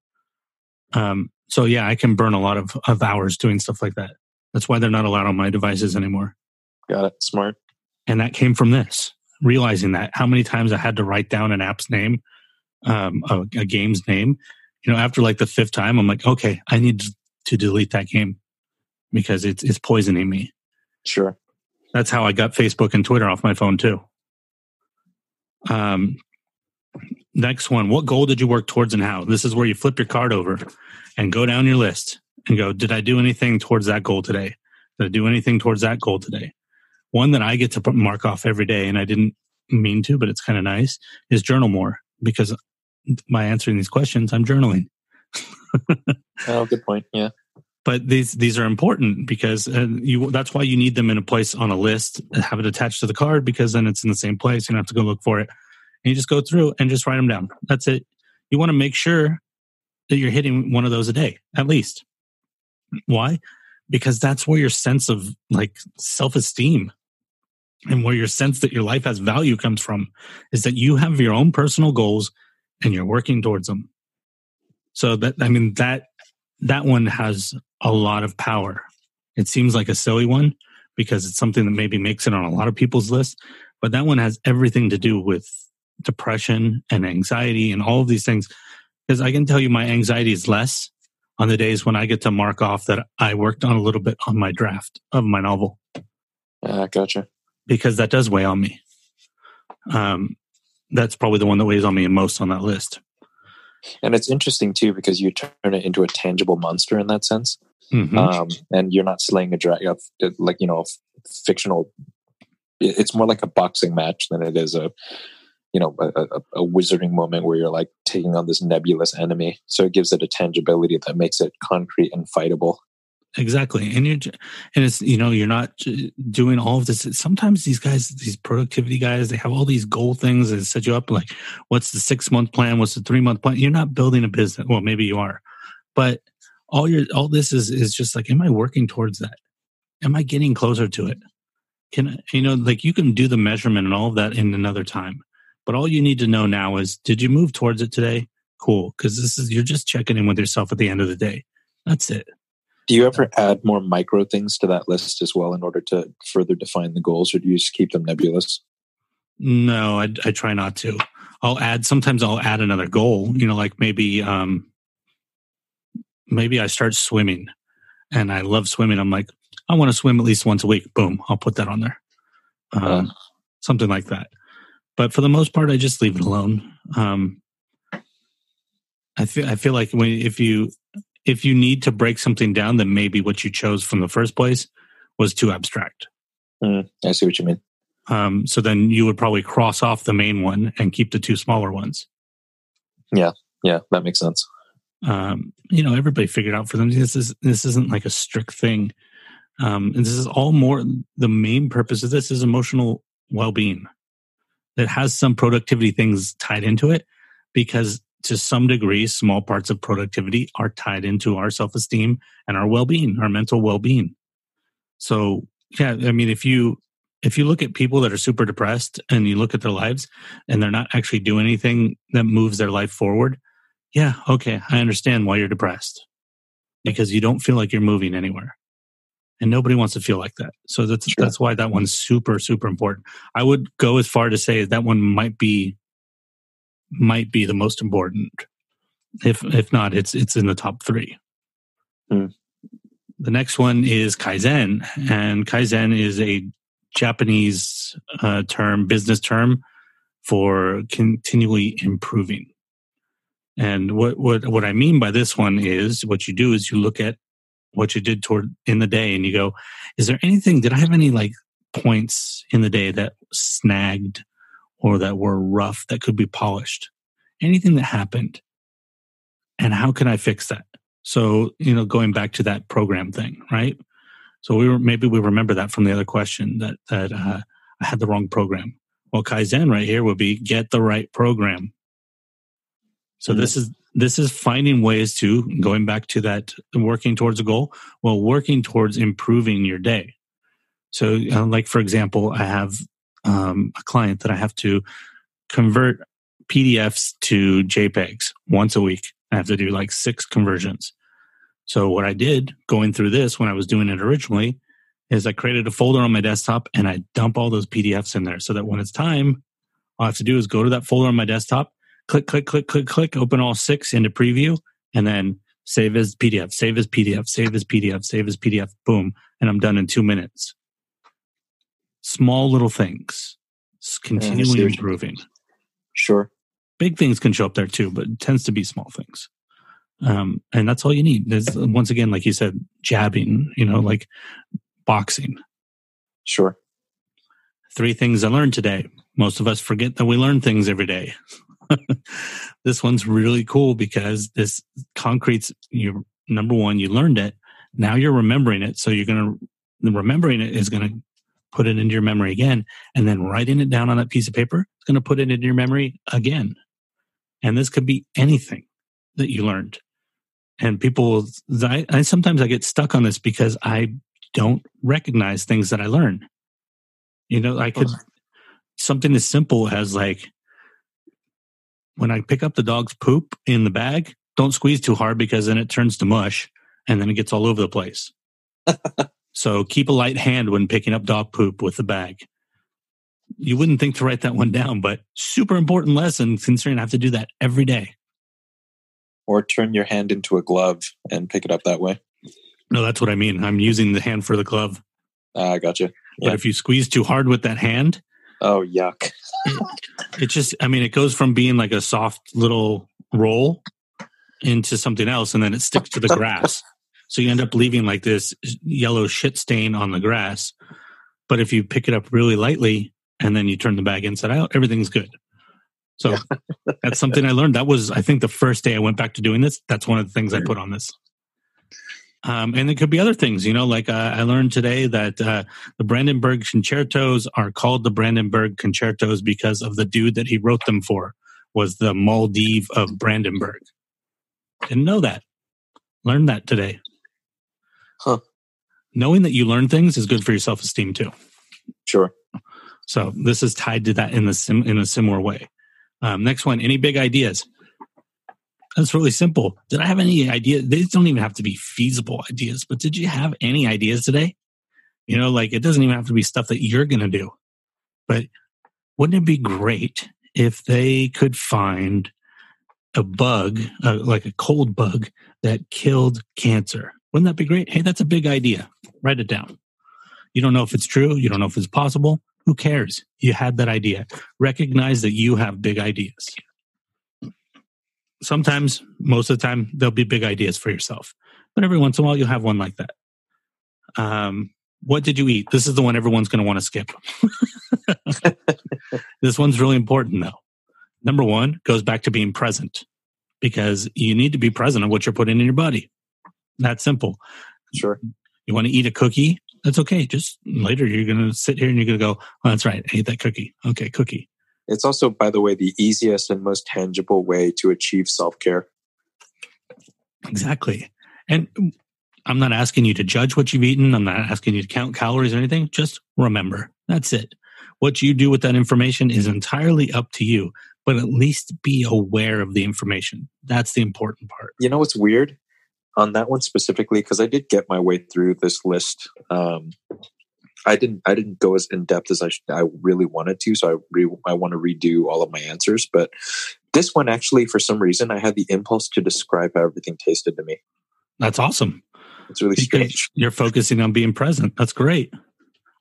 Um, so yeah, I can burn a lot of, of hours doing stuff like that. That's why they're not allowed on my devices anymore. Got it. Smart. And that came from this, realizing that how many times I had to write down an app's name, um, a, a game's name. You know, after like the fifth time, I'm like, okay, I need to delete that game because it's it's poisoning me. Sure. That's how I got Facebook and Twitter off my phone too. Um, next one. What goal did you work towards and how? This is where you flip your card over and go down your list and go, did I do anything towards that goal today? Did I do anything towards that goal today? One that I get to mark off every day, and I didn't mean to, but it's kind of nice, is journal more because by answering these questions, I'm journaling. Oh, good point. Yeah. But these these are important because uh, you that's why you need them in a place on a list have it attached to the card because then it's in the same place. You don't have to go look for it. And you just go through and just write them down. That's it. You want to make sure that you're hitting one of those a day at least. Why? Because that's where your sense of like self-esteem and where your sense that your life has value comes from is that you have your own personal goals and you're working towards them. So that I mean that that one has a lot of power. It seems like a silly one because it's something that maybe makes it on a lot of people's list, but that one has everything to do with depression and anxiety and all of these things. Because I can tell you my anxiety is less on the days when I get to mark off that I worked on a little bit on my draft of my novel Yeah, gotcha. because that does weigh on me. Um, that's probably the one that weighs on me the most on that list. And it's interesting too because you turn it into a tangible monster in that sense, Mhm. um, and you're not slaying a dragon like you know, f- fictional. It's more like a boxing match than it is a, you know, a, a, a wizarding moment where you're like taking on this nebulous enemy. So it gives it a tangibility that makes it concrete and fightable. exactly and you're and it's you know you're not doing all of this sometimes these guys these productivity guys they have all these goal things that set you up like what's the six month plan what's the three month plan you're not building a business well maybe you are but all your all this is is just like am i working towards that am i getting closer to it can I, you know like you can do the measurement and all of that in another time but all you need to know now is did you move towards it today cool because this is you're just checking in with yourself at the end of the day that's it Do you ever add more micro things to that list as well in order to further define the goals, or do you just keep them nebulous? No, I, I try not to. I'll add sometimes I'll add another goal. You know, like maybe um maybe I start swimming and I love swimming. I'm like, I want to swim at least once a week. Boom, I'll put that on there. Um, something like that. But for the most part, I just leave it alone. Um, I feel I feel like when if you if you need to break something down, then maybe what you chose from the first place was too abstract. Mm, I see what you mean. Um, so then you would probably cross off the main one and keep the two smaller ones. Yeah, yeah, that makes sense. Um, you know, everybody figured out for them. This is this isn't like a strict thing. Um, and this is all more. The main purpose of this is emotional well-being. That has some productivity things tied into it, because to some degree, small parts of productivity are tied into our self-esteem and our well-being, our mental well-being. So, yeah, I mean, if you if you look at people that are super depressed and you look at their lives and they're not actually doing anything that moves their life forward, yeah, okay, I understand why you're depressed because you don't feel like you're moving anywhere. And nobody wants to feel like that. So that's Sure. that's why that one's super super important. I would go as far to say that one might be might be the most important. If if not, it's it's in the top 3. Hmm. The next one is kaizen and kaizen is a Japanese uh, term, business term for continually improving. And what, what, what I mean by this one is what you do is you look at what you did toward in the day and you go, is there anything, did I have any like points in the day that snagged or that were rough that could be polished? Anything that happened? And how can I fix that? So, you know, going back to that program thing, right? So we were, maybe we remember that from the other question that, that, uh, I had the wrong program. Well, Kaizen right here would be get the right program. So Mhm. this is this is finding ways to going back to that working towards a goal. Well, working towards improving your day. So, uh, like for example, I have um, a client that I have to convert PDFs to JPEGs once a week. I have to do like six conversions. So what I did going through this when I was doing it originally is I created a folder on my desktop and I dump all those PDFs in there so that when it's time, all I have to do is go to that folder on my desktop, click, click, click, click, click, open all six into preview, and then save as PDF, save as PDF, save as PDF, save as PDF, boom, and I'm done in two minutes. Small little things, continually mean. improving. Sure. Big things can show up there too, but it tends to be small things. Um, and that's all you need. There's, once again, like you said, jabbing, you know, like boxing. Sure. Three things I learned today. Most of us forget that we learn things every day. this one's really cool because this concrete's you number one, you learned it. Now you're remembering it. So you're gonna remembering it is gonna put it into your memory again. And then writing it down on that piece of paper is gonna put it into your memory again. And this could be anything that you learned. And people I, I sometimes I get stuck on this because I don't recognize things that I learn. You know, I could something as simple as like when I pick up the dog's poop in the bag, don't squeeze too hard because then it turns to mush and then it gets all over the place. so keep a light hand when picking up dog poop with the bag. You wouldn't think to write that one down, but super important lesson considering I have to do that every day. Or turn your hand into a glove and pick it up that way. No, that's what I mean. I'm using the hand for the glove. Ah, I gotcha. But if you squeeze too hard with that hand, Oh, yuck. it just, I mean, it goes from being like a soft little roll into something else and then it sticks to the grass. So you end up leaving like this yellow shit stain on the grass. But if you pick it up really lightly and then you turn the bag inside out, everything's good. So that's something I learned. That was, I think, the first day I went back to doing this. That's one of the things I mm. put on this. Um, and it could be other things, you know, like uh, I learned today that uh, the Brandenburg concertos are called the Brandenburg concertos because of the dude that he wrote them for was the Maldive of Brandenburg. Didn't know that. Learned that today. Huh. Knowing that you learn things is good for your self esteem too. Sure. So this is tied to that in the sim- in a similar way. Um, next one, any big ideas? That's really simple. Did I have any ideas? These don't even have to be feasible ideas, but did you have any ideas today? You know, like it doesn't even have to be stuff that you're going to do. But wouldn't it be great if they could find a bug, uh, like a cold bug that killed cancer? Wouldn't that be great? Hey, that's a big idea. Write it down. You don't know if it's true. You don't know if it's possible. Who cares? You had that idea. Recognize that you have big ideas. Sometimes, most of the time, there'll be big ideas for yourself. But every once in a while, you'll have one like that. Um, what did you eat? This is the one everyone's going to want to skip. this one's really important, though. Number one goes back to being present because you need to be present on what you're putting in your body. That simple. Sure. You want to eat a cookie? That's okay. Just later, you're going to sit here and you're going to go, oh, that's right. I ate that cookie. Okay, cookie. It's also, by the way, the easiest and most tangible way to achieve self care. Exactly. And I'm not asking you to judge what you've eaten. I'm not asking you to count calories or anything. Just remember that's it. What you do with that information is entirely up to you, but at least be aware of the information. That's the important part. You know what's weird on that one specifically? Because I did get my way through this list. Um, I didn't. I didn't go as in depth as I should, I really wanted to. So I re, I want to redo all of my answers. But this one actually, for some reason, I had the impulse to describe how everything tasted to me. That's awesome. It's really Because strange. you're focusing on being present. That's great.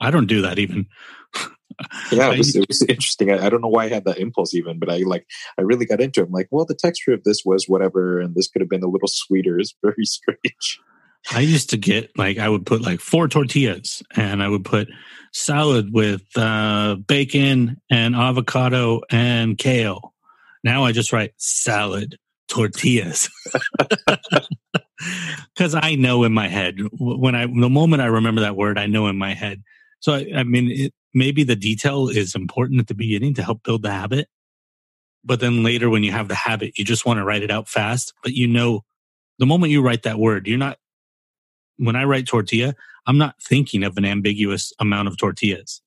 I don't do that even. Yeah, it was, it was interesting. I, I don't know why I had that impulse even, but I like I really got into it. I'm like, well, the texture of this was whatever, and this could have been a little sweeter. It's very strange. I used to get like I would put like four tortillas and I would put salad with uh, bacon and avocado and kale. Now I just write salad tortillas because I know in my head when I the moment I remember that word I know in my head. So I, I mean, it, maybe the detail is important at the beginning to help build the habit, but then later when you have the habit, you just want to write it out fast. But you know, the moment you write that word, you're not when I write tortilla, I'm not thinking of an ambiguous amount of tortillas.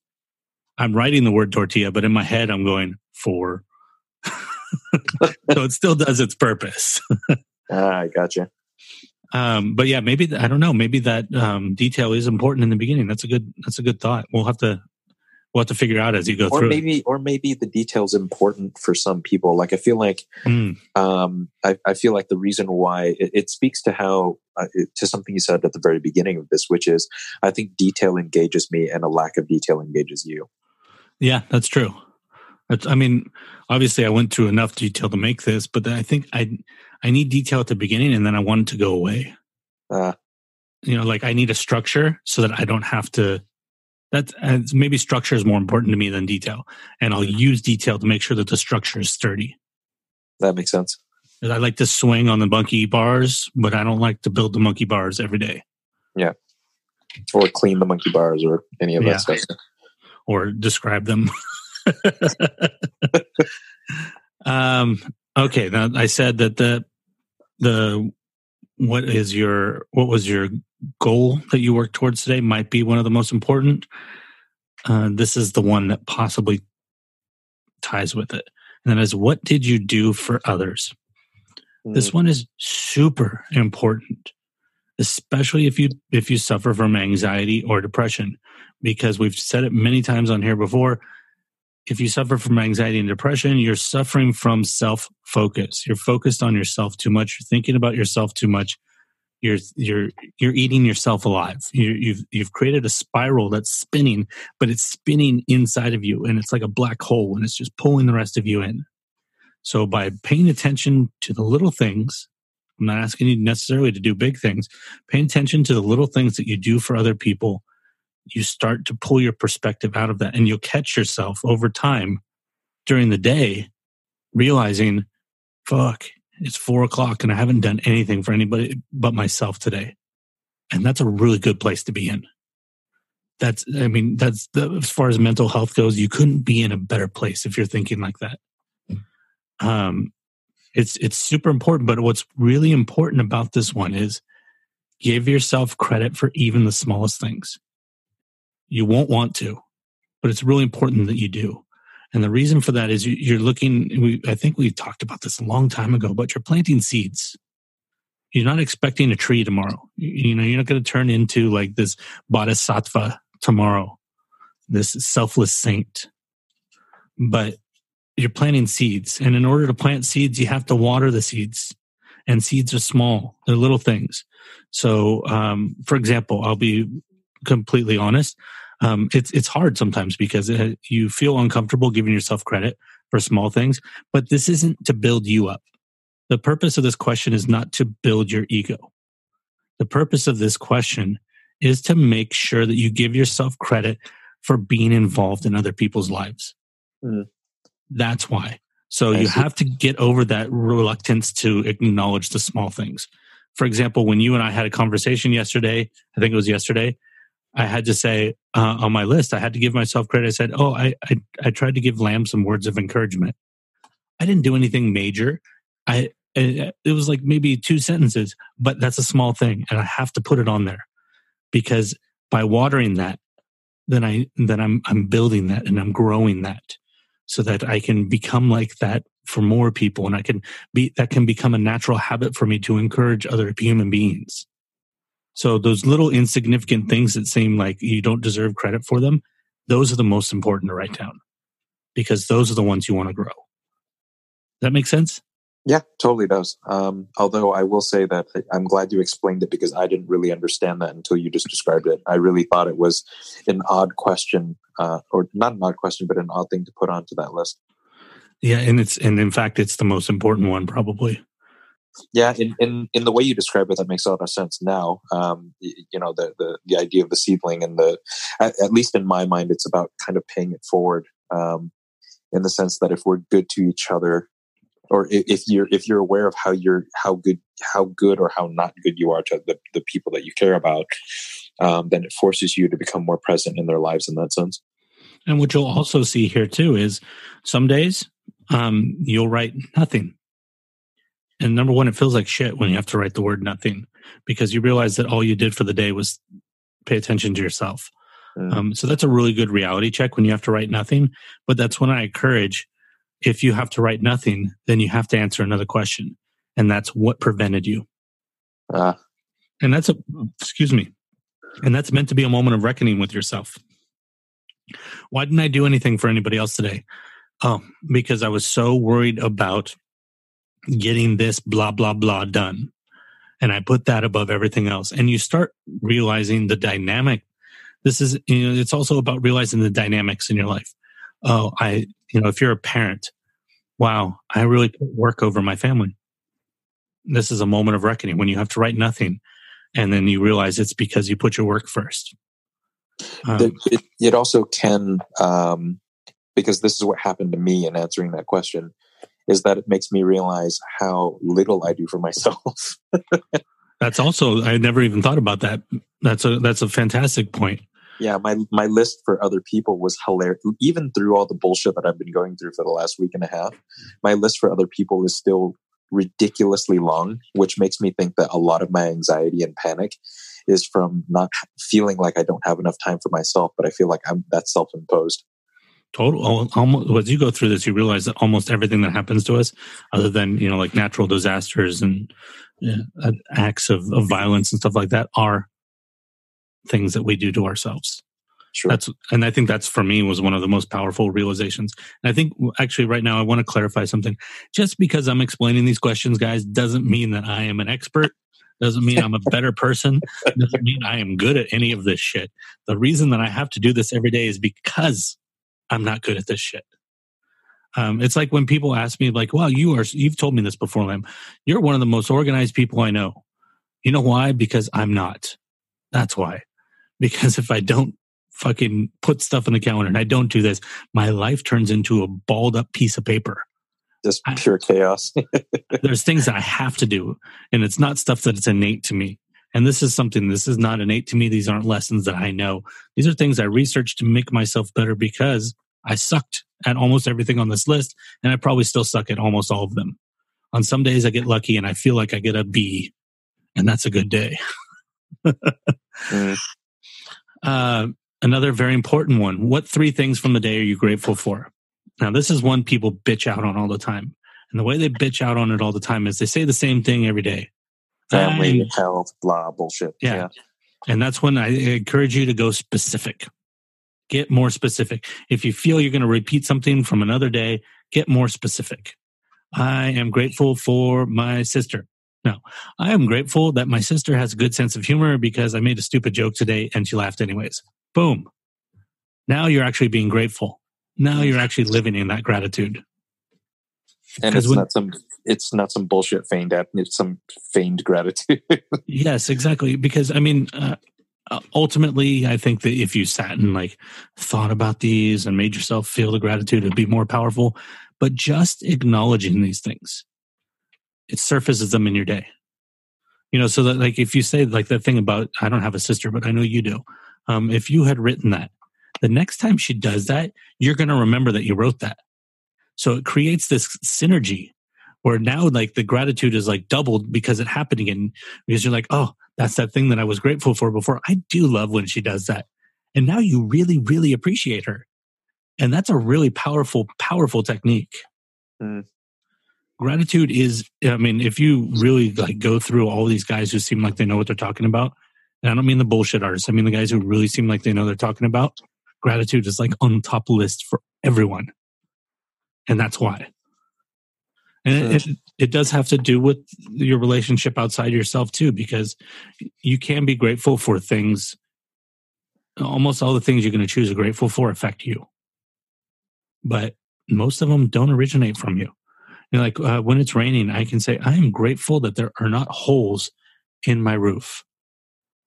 I'm writing the word tortilla, but in my head, I'm going four. so it still does its purpose. Ah, I gotcha. Um, but yeah, maybe I don't know. Maybe that um, detail is important in the beginning. That's a good. That's a good thought. We'll have to. We'll have to figure out as you go Or through. it. maybe, or maybe the details important for some people. Like I feel like, Mm, um, I, I feel like the reason why it, it speaks to how uh, it- to something you said at the very beginning of this, which is I think detail engages me, and a lack of detail engages you. yeah, that's true. That's, I mean, obviously, I went through enough detail to make this, but I think I I need detail at the beginning, and then I want it to go away. Uh, you know like i need a structure so that i don't have to that's and maybe structure is more important to me than detail and i'll use detail to make sure that the structure is sturdy that makes sense i like to swing on the monkey bars but i don't like to build the monkey bars every day Yeah. Or clean the monkey bars, or any of Yeah. that stuff. or describe them um okay now i said that the the what is your what was your goal that you worked towards today might be one of the most important uh, this is the one that possibly ties with it And that is what did you do for others? This one is super important, especially if you if you suffer from anxiety or depression, because we've said it many times on here before. If you suffer from anxiety and depression, you're suffering from self focus. You're focused on yourself too much. You're thinking about yourself too much. You're you're you're eating yourself alive. You, you've you've created a spiral that's spinning, but it's spinning inside of you, and it's like a black hole, and it's just pulling the rest of you in. So by paying attention to the little things, I'm not asking you necessarily to do big things, paying attention to the little things that you do for other people, you start to pull your perspective out of that and you'll catch yourself over time during the day realizing, fuck, it's four o'clock and I haven't done anything for anybody but myself today. And that's a really good place to be in. That's, I mean, that's the, as far as mental health goes, you couldn't be in a better place if you're thinking like that um, it's it's super important. But what's really important about this one is give yourself credit for even the smallest things. You won't want to, but it's really important that you do. And the reason for that is you, are looking. We, I think we talked about this a long time ago, but you're planting seeds. You're not expecting a tree tomorrow. You, you know, you're not going to turn into like this bodhisattva tomorrow, this selfless saint. But you're planting seeds. And in order to plant seeds, you have to water the seeds. And seeds are small, they're little things. So, um, for example, I'll be completely honest. Um, it's it's hard sometimes because it, uh, you feel uncomfortable giving yourself credit for small things. But this isn't to build you up. The purpose of this question is not to build your ego. The purpose of this question is to make sure that you give yourself credit for being involved in other people's lives. Mm. That's why. So I you see. have to get over that reluctance to acknowledge the small things. For example, when you and I had a conversation yesterday, I think it was yesterday, I had to say uh, on my list, I had to give myself credit. I said, "Oh, I, I I tried to give Lam some words of encouragement. I didn't do anything major. I it was like maybe two sentences, but that's a small thing, and I have to put it on there because by watering that, then I then I'm I'm building that and I'm growing that so that I can become like that for more people and I can be that can become a natural habit for me to encourage other human beings. So those little insignificant things that seem like you don't deserve credit for them, those are the most important to write down because those are the ones you want to grow. That makes sense? Yeah, totally does. Um, although I will say that I'm glad you explained it because I didn't really understand that until you just described it. I really thought it was an odd question, uh, or not an odd question, but an odd thing to put onto that list. Yeah, and it's and in fact, it's the most important one probably. Yeah, in, in in the way you describe it, that makes a lot of sense now. Um, you know, the, the the idea of the seedling and the at, at least in my mind, it's about kind of paying it forward. Um, in the sense that if we're good to each other or if you're if you're aware of how you're how good how good or how not good you are to the, the people that you care about um, then it forces you to become more present in their lives in that sense and what you'll also see here too is some days um, you'll write nothing and number one it feels like shit when you have to write the word nothing because you realize that all you did for the day was pay attention to yourself mm. um, so that's a really good reality check when you have to write nothing but that's when i encourage if you have to write nothing, then you have to answer another question. And that's what prevented you. Uh, and that's a, excuse me, and that's meant to be a moment of reckoning with yourself. Why didn't I do anything for anybody else today? Oh, because I was so worried about getting this blah, blah, blah done. And I put that above everything else. And you start realizing the dynamic. This is, you know, it's also about realizing the dynamics in your life. Oh, I, you know, if you're a parent, wow, I really put work over my family. This is a moment of reckoning when you have to write nothing and then you realize it's because you put your work first. Um, it, it, also can, um, because this is what happened to me in answering that question, is that it makes me realize how little I do for myself. that's also I never even thought about that. That's a that's a fantastic point yeah my my list for other people was hilarious even through all the bullshit that i've been going through for the last week and a half my list for other people is still ridiculously long which makes me think that a lot of my anxiety and panic is from not feeling like i don't have enough time for myself but i feel like i'm that's self-imposed Total. Almost, as you go through this, you realize that almost everything that happens to us, other than you know, like natural disasters and uh, acts of, of violence and stuff like that, are things that we do to ourselves. Sure. That's and I think that's for me was one of the most powerful realizations. And I think actually right now I want to clarify something. Just because I'm explaining these questions, guys, doesn't mean that I am an expert. Doesn't mean I'm a better person. Doesn't mean I am good at any of this shit. The reason that I have to do this every day is because I'm not good at this shit. Um, it's like when people ask me, like, "Well, you are." You've told me this before, Lam. You're one of the most organized people I know. You know why? Because I'm not. That's why. Because if I don't fucking put stuff in the calendar and I don't do this, my life turns into a balled up piece of paper. Just I- pure chaos. There's things that I have to do, and it's not stuff that it's innate to me. And this is something, this is not innate to me. These aren't lessons that I know. These are things I researched to make myself better because I sucked at almost everything on this list, and I probably still suck at almost all of them. On some days, I get lucky and I feel like I get a B, and that's a good day. Mm. Uh, another very important one. What three things from the day are you grateful for? Now, this is one people bitch out on all the time. And the way they bitch out on it all the time is they say the same thing every day. Family, health, blah, bullshit. Yeah. And that's when I encourage you to go specific. Get more specific. If you feel you're going to repeat something from another day, get more specific. I am grateful for my sister. No, I am grateful that my sister has a good sense of humor because I made a stupid joke today and she laughed anyways. Boom. Now you're actually being grateful. Now you're actually living in that gratitude. And it's when- not some it's not some bullshit feigned app. It's some feigned gratitude. Yes, exactly. Because I mean, uh, uh, ultimately, I think that if you sat and like thought about these and made yourself feel the gratitude, it'd be more powerful. But just acknowledging these things, it surfaces them in your day. You know, so that like if you say like that thing about I don't have a sister, but I know you do. Um, if you had written that, the next time she does that, you're going to remember that you wrote that. So it creates this synergy where now like the gratitude is like doubled because it happened again because you're like, oh, that's that thing that I was grateful for before. I do love when she does that. And now you really, really appreciate her. And that's a really powerful, powerful technique. Mm. Gratitude is, I mean, if you really like go through all these guys who seem like they know what they're talking about, and I don't mean the bullshit artists, I mean the guys who really seem like they know what they're talking about, gratitude is like on top list for everyone. And that's why. And it, it, it does have to do with your relationship outside yourself too, because you can be grateful for things. Almost all the things you're going to choose are grateful for affect you, but most of them don't originate from you. You know, like uh, when it's raining, I can say I am grateful that there are not holes in my roof.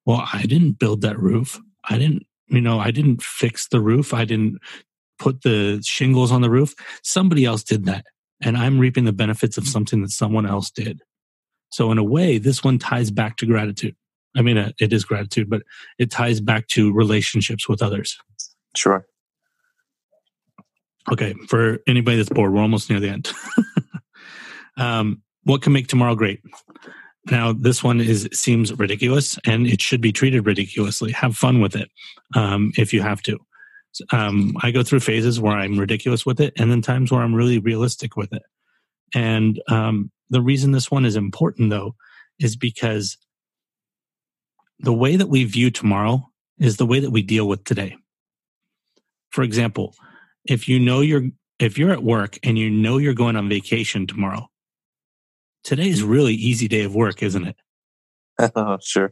Well, I didn't build that roof. I didn't, you know, I didn't fix the roof. I didn't put the shingles on the roof. Somebody else did that and I'm reaping the benefits of something that someone else did. So in a way, this one ties back to gratitude. I mean, uh, it is gratitude, but it ties back to relationships with others. sure. Okay, for anybody that's bored, we're almost near the end. um, what can make tomorrow great? Now, this one is seems ridiculous, and it should be treated ridiculously. Have fun with it um, if you have to. Um, I go through phases where I'm ridiculous with it, and then times where I'm really realistic with it. And um, the reason this one is important, though, is because the way that we view tomorrow is the way that we deal with today. For example, if you know you're if you're at work and you know you're going on vacation tomorrow, today is really easy day of work, isn't it? sure.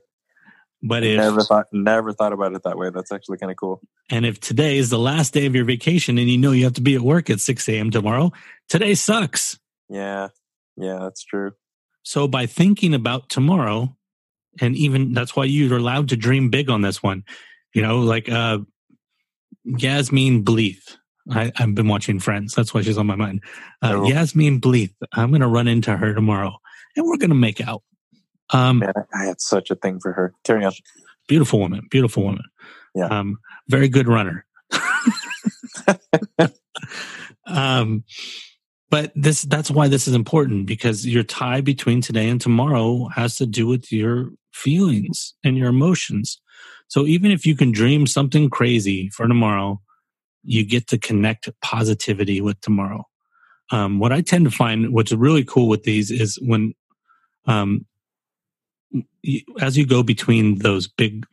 But if Never thought never thought about it that way. That's actually kind of cool. and if today is the last day of your vacation and you know you have to be at work at 6 a.m. tomorrow, today sucks. Yeah. Yeah, that's true. So by thinking about tomorrow, and even that's why you're allowed to dream big on this one. You know, like uh Yasmine Bleeth. I, I've been watching Friends. That's why she's on my mind. Uh, Oh. Yasmine Bleeth. I'm going to run into her tomorrow, and we're going to make out. Um, Man, I had such a thing for her. Carry on. beautiful woman. Beautiful woman. Yeah. Um, very good runner. um, but this that's why this is important because your tie between today and tomorrow has to do with your feelings and your emotions. So even if you can dream something crazy for tomorrow, you get to connect positivity with tomorrow. Um, what I tend to find, what's really cool with these is when, um, as you go between those big,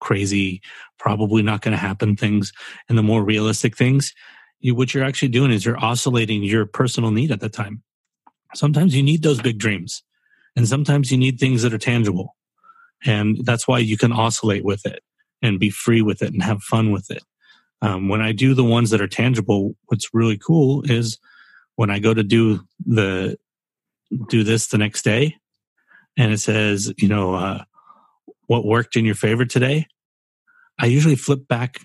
crazy, probably not going to happen things and the more realistic things, you, what you're actually doing is you're oscillating your personal need at the time. Sometimes you need those big dreams, and sometimes you need things that are tangible. And that's why you can oscillate with it and be free with it and have fun with it. Um, when I do the ones that are tangible, what's really cool is when I go to do the do this the next day, and it says, you know, uh, what worked in your favor today. I usually flip back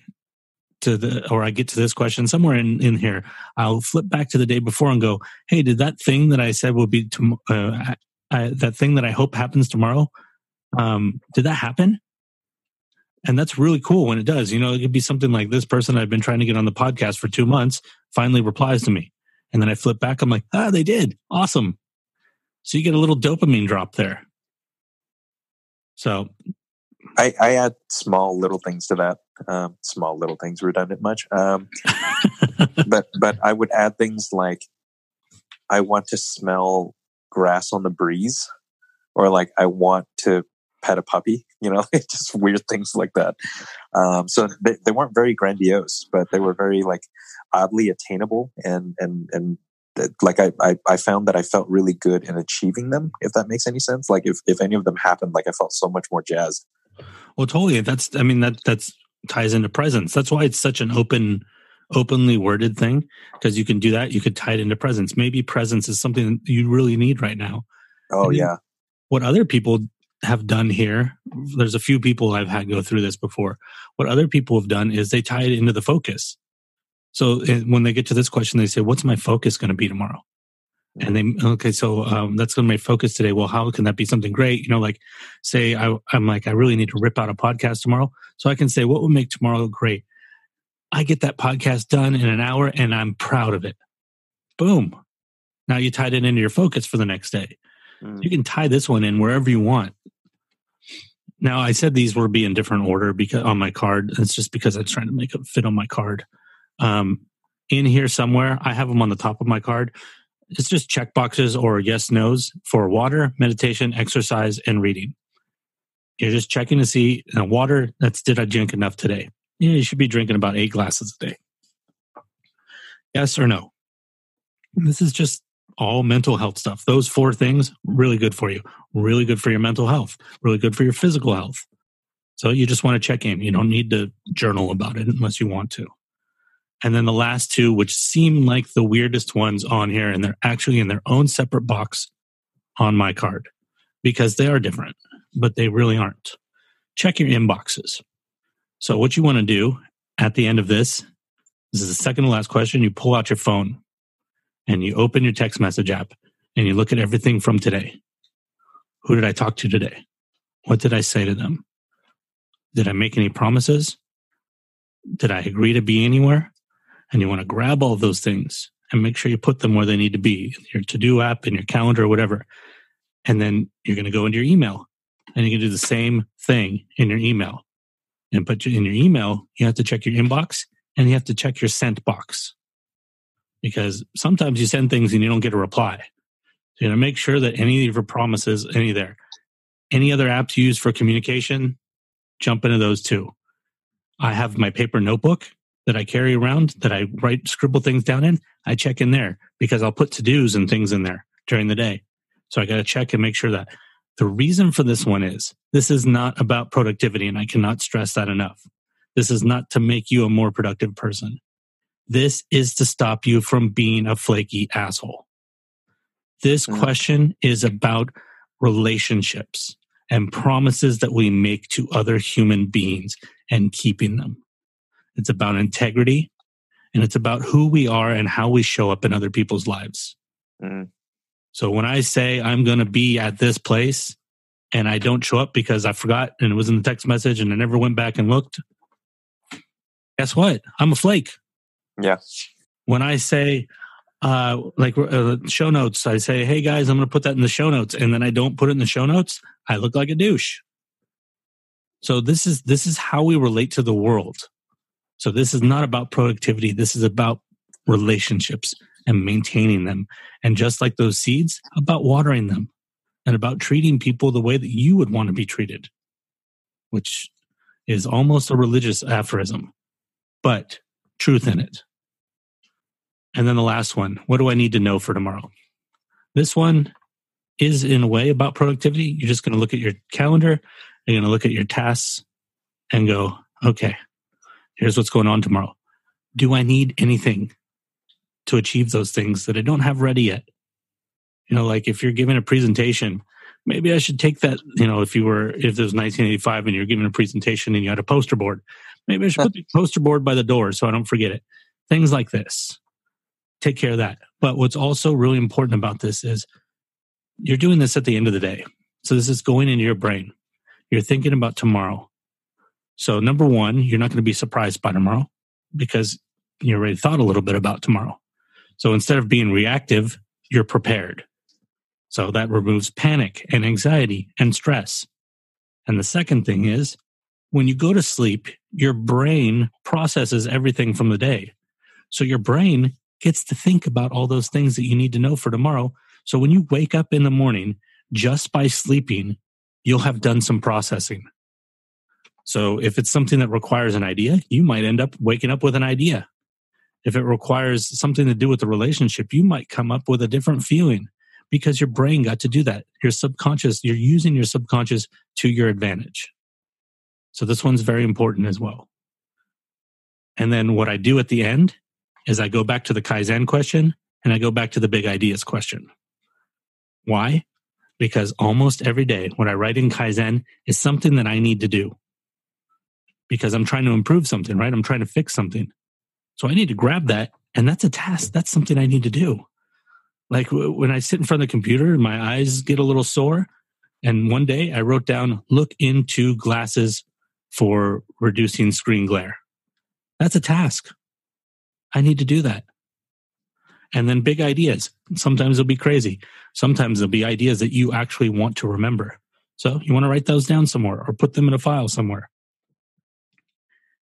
to the, or I get to this question somewhere in in here. I'll flip back to the day before and go, hey, did that thing that I said will be tom- uh, I, that thing that I hope happens tomorrow? Um, did that happen? And that's really cool when it does. You know, it could be something like this person I've been trying to get on the podcast for two months finally replies to me. And then I flip back, I'm like, ah, they did. Awesome. So you get a little dopamine drop there. So I, I add small little things to that. Um, small little things, redundant much. Um, but but I would add things like I want to smell grass on the breeze, or like I want to pet a puppy. You know, just weird things like that. Um, so they, they weren't very grandiose, but they were very like oddly attainable and and and like I, I, I found that I felt really good in achieving them, if that makes any sense. Like if, if any of them happened, like I felt so much more jazzed. Well, totally. That's I mean that that's ties into presence. That's why it's such an open, openly worded thing because you can do that. You could tie it into presence. Maybe presence is something you really need right now. Oh yeah. What other people have done here, there's a few people I've had go through this before. What other people have done is they tie it into the focus. So eh, when they get to this question, they say, "What's my focus going to be tomorrow?" And they okay, so um, that's going to be my focus today. Well, how can that be something great? You know, like say I, I'm like I really need to rip out a podcast tomorrow, so I can say, "What would make tomorrow great?" I get that podcast done in an hour, and I'm proud of it. Boom! Now you tied it into your focus for the next day. Mm. You can tie this one in wherever you want. Now I said these were be in different order because on my card. It's just because I was trying to make it fit on my card um, in here somewhere. I have them on the top of my card. It's just check boxes or yes nos for water, meditation, exercise, and reading. You're just checking to see you know, water. That's did I drink enough today? Yeah, you should be drinking about eight glasses a day. Yes or no? This is just all mental health stuff. Those four things really good for you. Really good for your mental health. Really good for your physical health. So you just want to check in. You don't need to journal about it unless you want to. And then the last two, which seem like the weirdest ones on here, and they're actually in their own separate box on my card because they are different, but they really aren't. Check your inboxes. So, what you want to do at the end of this, this is the second to last question. You pull out your phone and you open your text message app and you look at everything from today. Who did I talk to today? What did I say to them? Did I make any promises? Did I agree to be anywhere? And you want to grab all those things and make sure you put them where they need to be in your to do app, in your calendar, or whatever. And then you're going to go into your email and you can do the same thing in your email. And put in your email, you have to check your inbox and you have to check your sent box because sometimes you send things and you don't get a reply. So you know, make sure that any of your promises, any there, any other apps you use for communication, jump into those too. I have my paper notebook that I carry around that I write, scribble things down in, I check in there because I'll put to dos and things in there during the day. So I got to check and make sure that the reason for this one is this is not about productivity. And I cannot stress that enough. This is not to make you a more productive person. This is to stop you from being a flaky asshole. This Mm. question is about relationships and promises that we make to other human beings and keeping them. It's about integrity and it's about who we are and how we show up in other people's lives. Mm. So when I say I'm going to be at this place and I don't show up because I forgot and it was in the text message and I never went back and looked, guess what? I'm a flake. Yeah. When I say, uh, like uh, show notes, I say, hey guys, I'm going to put that in the show notes. And then I don't put it in the show notes. I look like a douche. So this is, this is how we relate to the world. So this is not about productivity. This is about relationships and maintaining them. And just like those seeds, about watering them and about treating people the way that you would want to be treated, which is almost a religious aphorism, but truth in it. And then the last one what do I need to know for tomorrow? This one is, in a way, about productivity. You're just going to look at your calendar, you're going to look at your tasks and go, okay, here's what's going on tomorrow. Do I need anything to achieve those things that I don't have ready yet? You know, like if you're giving a presentation, maybe I should take that, you know, if you were, if it was 1985 and you're giving a presentation and you had a poster board, maybe I should put the poster board by the door so I don't forget it. Things like this. Take care of that. But what's also really important about this is you're doing this at the end of the day. So this is going into your brain. You're thinking about tomorrow. So number one, you're not going to be surprised by tomorrow because you already thought a little bit about tomorrow. So instead of being reactive, you're prepared. So that removes panic and anxiety and stress. And the second thing is when you go to sleep, your brain processes everything from the day. So your brain gets to think about all those things that you need to know for tomorrow. So when you wake up in the morning, just by sleeping, you'll have done some processing. So if it's something that requires an idea, you might end up waking up with an idea. If it requires something to do with the relationship, you might come up with a different feeling because your brain got to do that. Your subconscious, you're using your subconscious to your advantage. So this one's very important as well. And then what I do at the end is I go back to the Kaizen question and I go back to the big ideas question. Why? Because almost every day what I write in Kaizen is something that I need to do because I'm trying to improve something, right? I'm trying to fix something. So I need to grab that. And that's a task. That's something I need to do. Like when I sit in front of the computer, my eyes get a little sore. And one day I wrote down, look into glasses for reducing screen glare. That's a task. I need to do that. And then big ideas. Sometimes they'll be crazy. Sometimes they'll be ideas that you actually want to remember. So you want to write those down somewhere or put them in a file somewhere.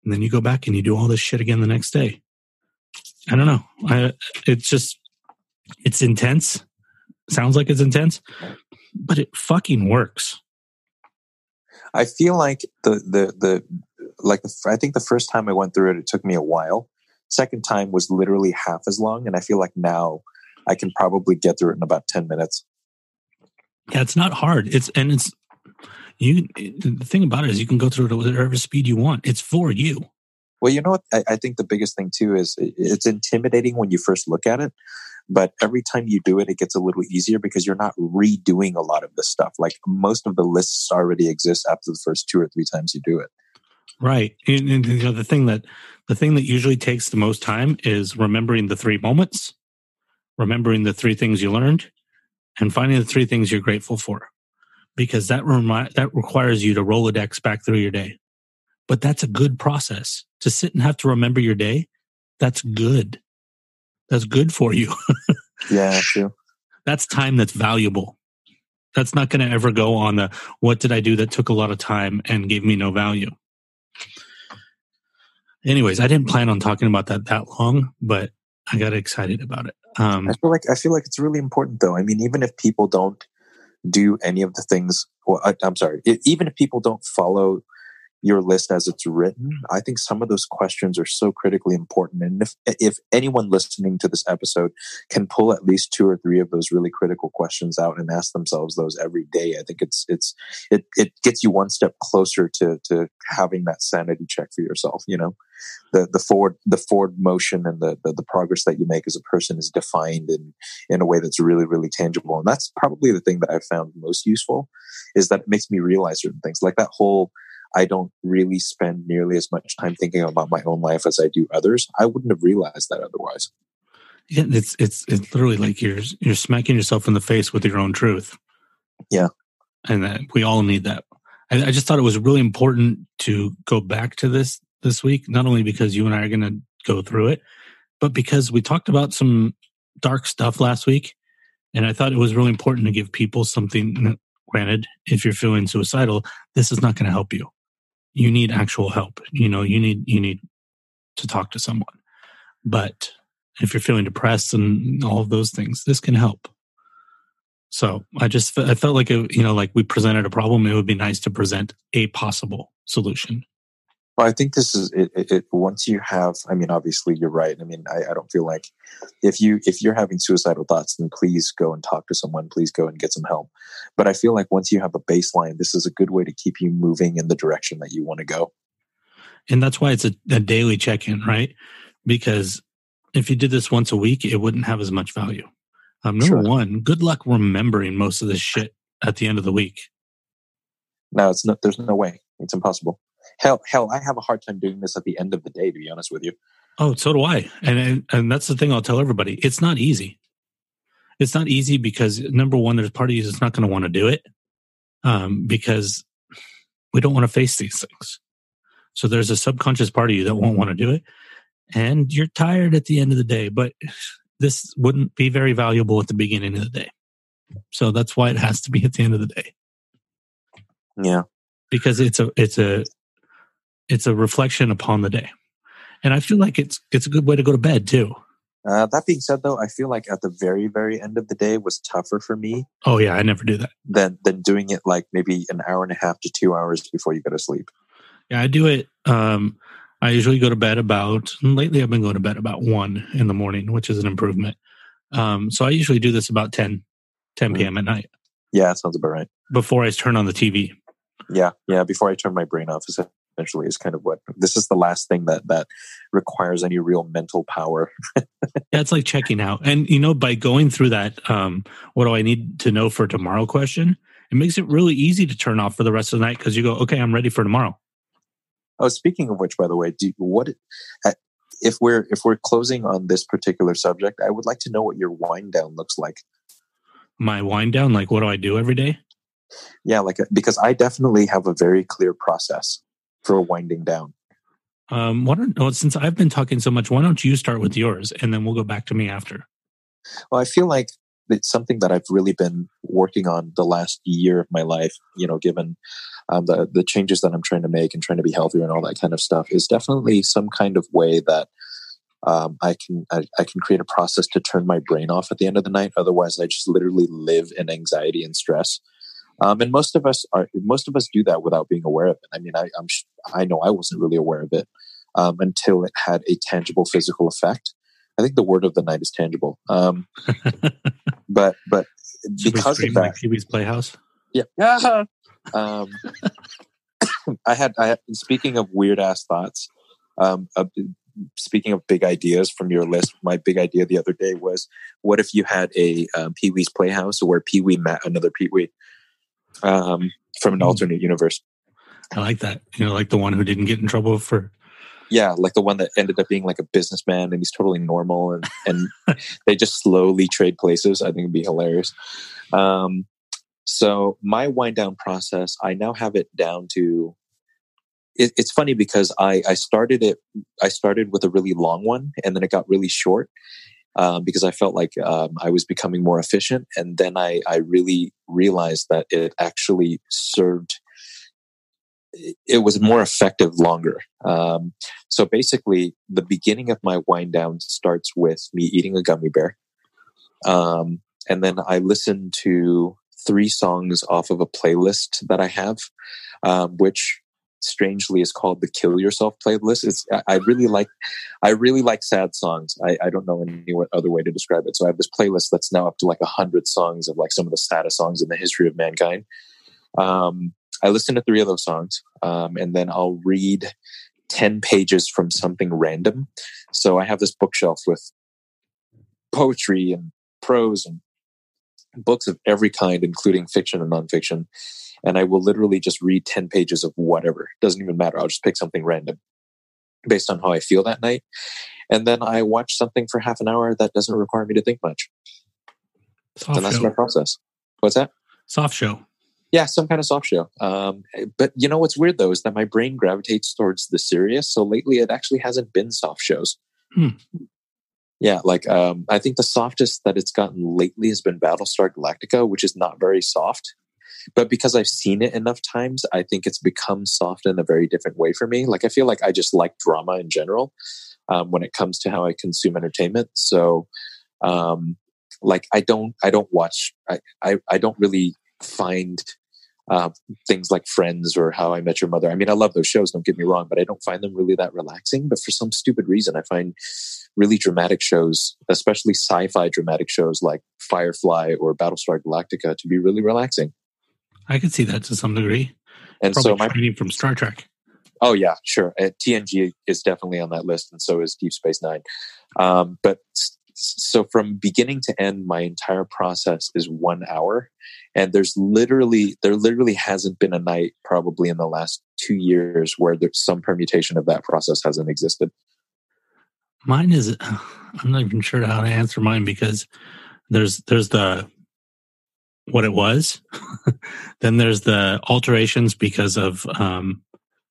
And then you go back and you do all this shit again the next day. I don't know. I, it's just, it's intense. Sounds like it's intense, but it fucking works. I feel like the the the like the, I think the first time I went through it, it took me a while. Second time was literally half as long, and I feel like now I can probably get through it in about ten minutes. Yeah, it's not hard. It's and it's you. The thing about it is you can go through it at whatever speed you want. It's for you. Well, you know what? I, I think the biggest thing too is it's intimidating when you first look at it, but every time you do it, it gets a little easier because you're not redoing a lot of the stuff. Like most of the lists already exist after the first two or three times you do it. Right. And, and you know, the thing that the thing that usually takes the most time is remembering the three moments, remembering the three things you learned, and finding the three things you're grateful for. Because that remi- that requires you to Rolodex back through your day. But that's a good process. To sit and have to remember your day, that's good. That's good for you. Yeah, true. that's time that's valuable. That's not going to ever go on the what did I do that took a lot of time and gave me no value. Anyways, I didn't plan on talking about that that long, but I got excited about it. Um, I feel like I feel like it's really important though. I mean, even if people don't do any of the things, well, I, uh, I'm sorry, even if people don't follow your list as it's written, mm. I think some of those questions are so critically important. And if if anyone listening to this episode can pull at least two or three of those really critical questions out and ask themselves those every day, I think it's it's it it gets you one step closer to to having that sanity check for yourself. You know, the the forward the forward motion and the the, the progress that you make as a person is defined in in a way that's really really tangible. And that's probably the thing that I've found most useful is that it makes me realize certain things like that whole I don't really spend nearly as much time thinking about my own life as I do others. I wouldn't have realized that otherwise. yeah, it's it's it's literally like you're you're smacking yourself in the face with your own truth. Yeah. and that we all need that. I, I just thought it was really important to go back to this this week, not only because you and I are going to go through it, but because we talked about some dark stuff last week, and I thought it was really important to give people something. Granted, if you're feeling suicidal, this is not going to help you. You need actual help. You know, you need you need to talk to someone. But if you're feeling depressed and all of those things, this can help. So I just I felt like it, you know like we presented a problem. It would be nice to present a possible solution. Well, I think this is it, it, it. Once you have, I mean, obviously, you're right. I mean, I, I don't feel like if you if you're having suicidal thoughts, then please go and talk to someone. Please go and get some help. But I feel like once you have a baseline, this is a good way to keep you moving in the direction that you want to go. And that's why it's a, a daily check in, right? Because if you did this once a week, it wouldn't have as much value. Um, number Sure. one, good luck remembering most of this shit at the end of the week. No, it's not. There's no way. It's impossible. Hell, hell, I have a hard time doing this at the end of the day. To be honest with you. Oh, so do I. And, and and that's the thing I'll tell everybody. It's not easy. It's not easy because number one, there's part of you that's not going to want to do it um, because we don't want to face these things. So there's a subconscious part of you that won't want to do it, and you're tired at the end of the day. But this wouldn't be very valuable at the beginning of the day. So that's why it has to be at the end of the day Yeah. because it's a it's a it's a reflection upon the day. And I feel like it's it's a good way to go to bed too. Uh, that being said, though, I feel like at the very, very end of the day was tougher for me Oh yeah, I never do that. than than doing it like maybe an hour and a half to two hours before you go to sleep. Yeah, I do it. Um, I usually go to bed about. Lately, I've been going to bed about one in the morning, which is an improvement. Um, so I usually do this about 10, 10 Mm. p.m. at night Yeah, that sounds about right. before I turn on the TV. Yeah, yeah. Before I turn my brain off, essentially, is kind of what this is the last thing that that requires any real mental power. Yeah, it's like checking out. And you know, by going through that, um, what do I need to know for tomorrow question? It makes it really easy to turn off for the rest of the night because you go, okay, I'm ready for tomorrow. Oh, speaking of which, by the way, do what uh, if we're if we're closing on this particular subject? I would like to know what your wind down looks like. My wind down, like what do I do every day? Yeah, like uh, because I definitely have a very clear process for winding down. Um, why don't, well, since I've been talking so much, why don't you start with yours and then we'll go back to me after? Well, I feel like it's something that I've really been working on the last year of my life. You know, given um, the the changes that I'm trying to make and trying to be healthier and all that kind of stuff, is definitely some kind of way that um, I can I, I can create a process to turn my brain off at the end of the night. Otherwise, I just literally live in anxiety and stress. Um, and most of us are most of us do that without being aware of it. I mean, I, I'm I know I wasn't really aware of it um, until it had a tangible physical effect. I think the word of the night is tangible. Um, but but because of that, like Playhouse? yeah. Yeah. um, I had I had, speaking of weird ass thoughts. Um, uh, speaking of big ideas from your list, my big idea the other day was, what if you had a um, Pee Wee's Playhouse where Pee Wee met another Pee Wee um, from an Hmm. alternate universe? I like that. You know, like the one who didn't get in trouble for. Yeah, like the one that ended up being like a businessman and he's totally normal and, and they just slowly trade places. I think it'd be hilarious. Um, so my wind down process, I now have it down to. It, it's funny because I I started it. I started with a really long one and then it got really short um, because I felt like um, I was becoming more efficient. And then I I really realized that it actually served. it- was more effective longer. Um, so basically, the beginning of my wind down starts with me eating a gummy bear. Um, and then I listen to three songs off of a playlist that I have, um, which strangely is called the Kill Yourself playlist. It's I, really like I really like sad songs. I, I don't know any other way to describe it. So I have this playlist that's now up to like a hundred songs of like some of the saddest songs in the history of mankind. Um, I listen to three of those songs, um, and then I'll read 10 pages from something random. So I have this bookshelf with poetry and prose and books of every kind, including fiction and nonfiction. And I will literally just read 10 pages of whatever. Doesn't even matter. I'll just pick something random based on how I feel that night. And then I watch something for half an hour that doesn't require me to think much. Soft and that's show. my process. What's that? Soft show. Yeah, some kind of soft show. Um, but you know what's weird though is that my brain gravitates towards the serious. So lately, it actually hasn't been soft shows. Hmm. Yeah, like um, I think the softest that it's gotten lately has been Battlestar Galactica, which is not very soft. but because I've seen it enough times, I think it's become soft in a very different way for me. Like I feel like I just like drama in general um, when it comes to how I consume entertainment. So, um, like I don't, I don't watch, I, I, I don't really find uh, things like Friends or How I Met Your Mother. I mean, I love those shows. Don't get me wrong, but I don't find them really that relaxing. But for some stupid reason, I find really dramatic shows, especially sci-fi dramatic shows like Firefly or Battlestar Galactica, to be really relaxing. I can see that to some degree. And Probably so my training from Star Trek. Oh yeah, sure. Uh, TNG is definitely on that list, and so is Deep Space Nine. Um, but so from beginning to end, my entire process is one hour, and there's literally there literally hasn't been a night probably in the last two years where there's some permutation of that process hasn't existed. Mine is I'm not even sure how to answer mine because there's there's the what it was, then there's the alterations because of um,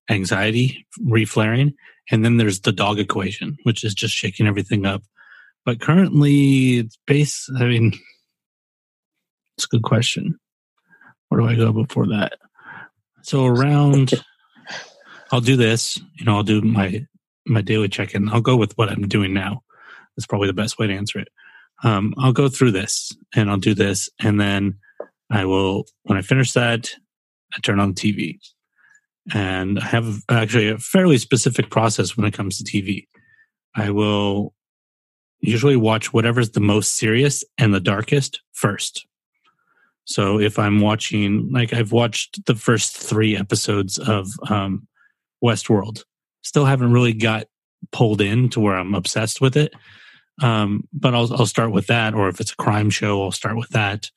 anxiety reflaring, and then there's the dog equation, which is just shaking everything up. But currently, it's base. I mean, it's a good question. Where do I go before that? So around, I'll do this. You know, I'll do my my daily check in. I'll go with what I'm doing now. That's probably the best way to answer it. Um, I'll go through this and I'll do this, and then I will. When I finish that, I turn on the TV, and I have actually a fairly specific process when it comes to TV. I will usually watch whatever's the most serious and the darkest first. So if I'm watching, like I've watched the first three episodes of um, Westworld, still haven't really got pulled in to where I'm obsessed with it. Um, but I'll I'll start with that, or if it's a crime show, I'll start with that.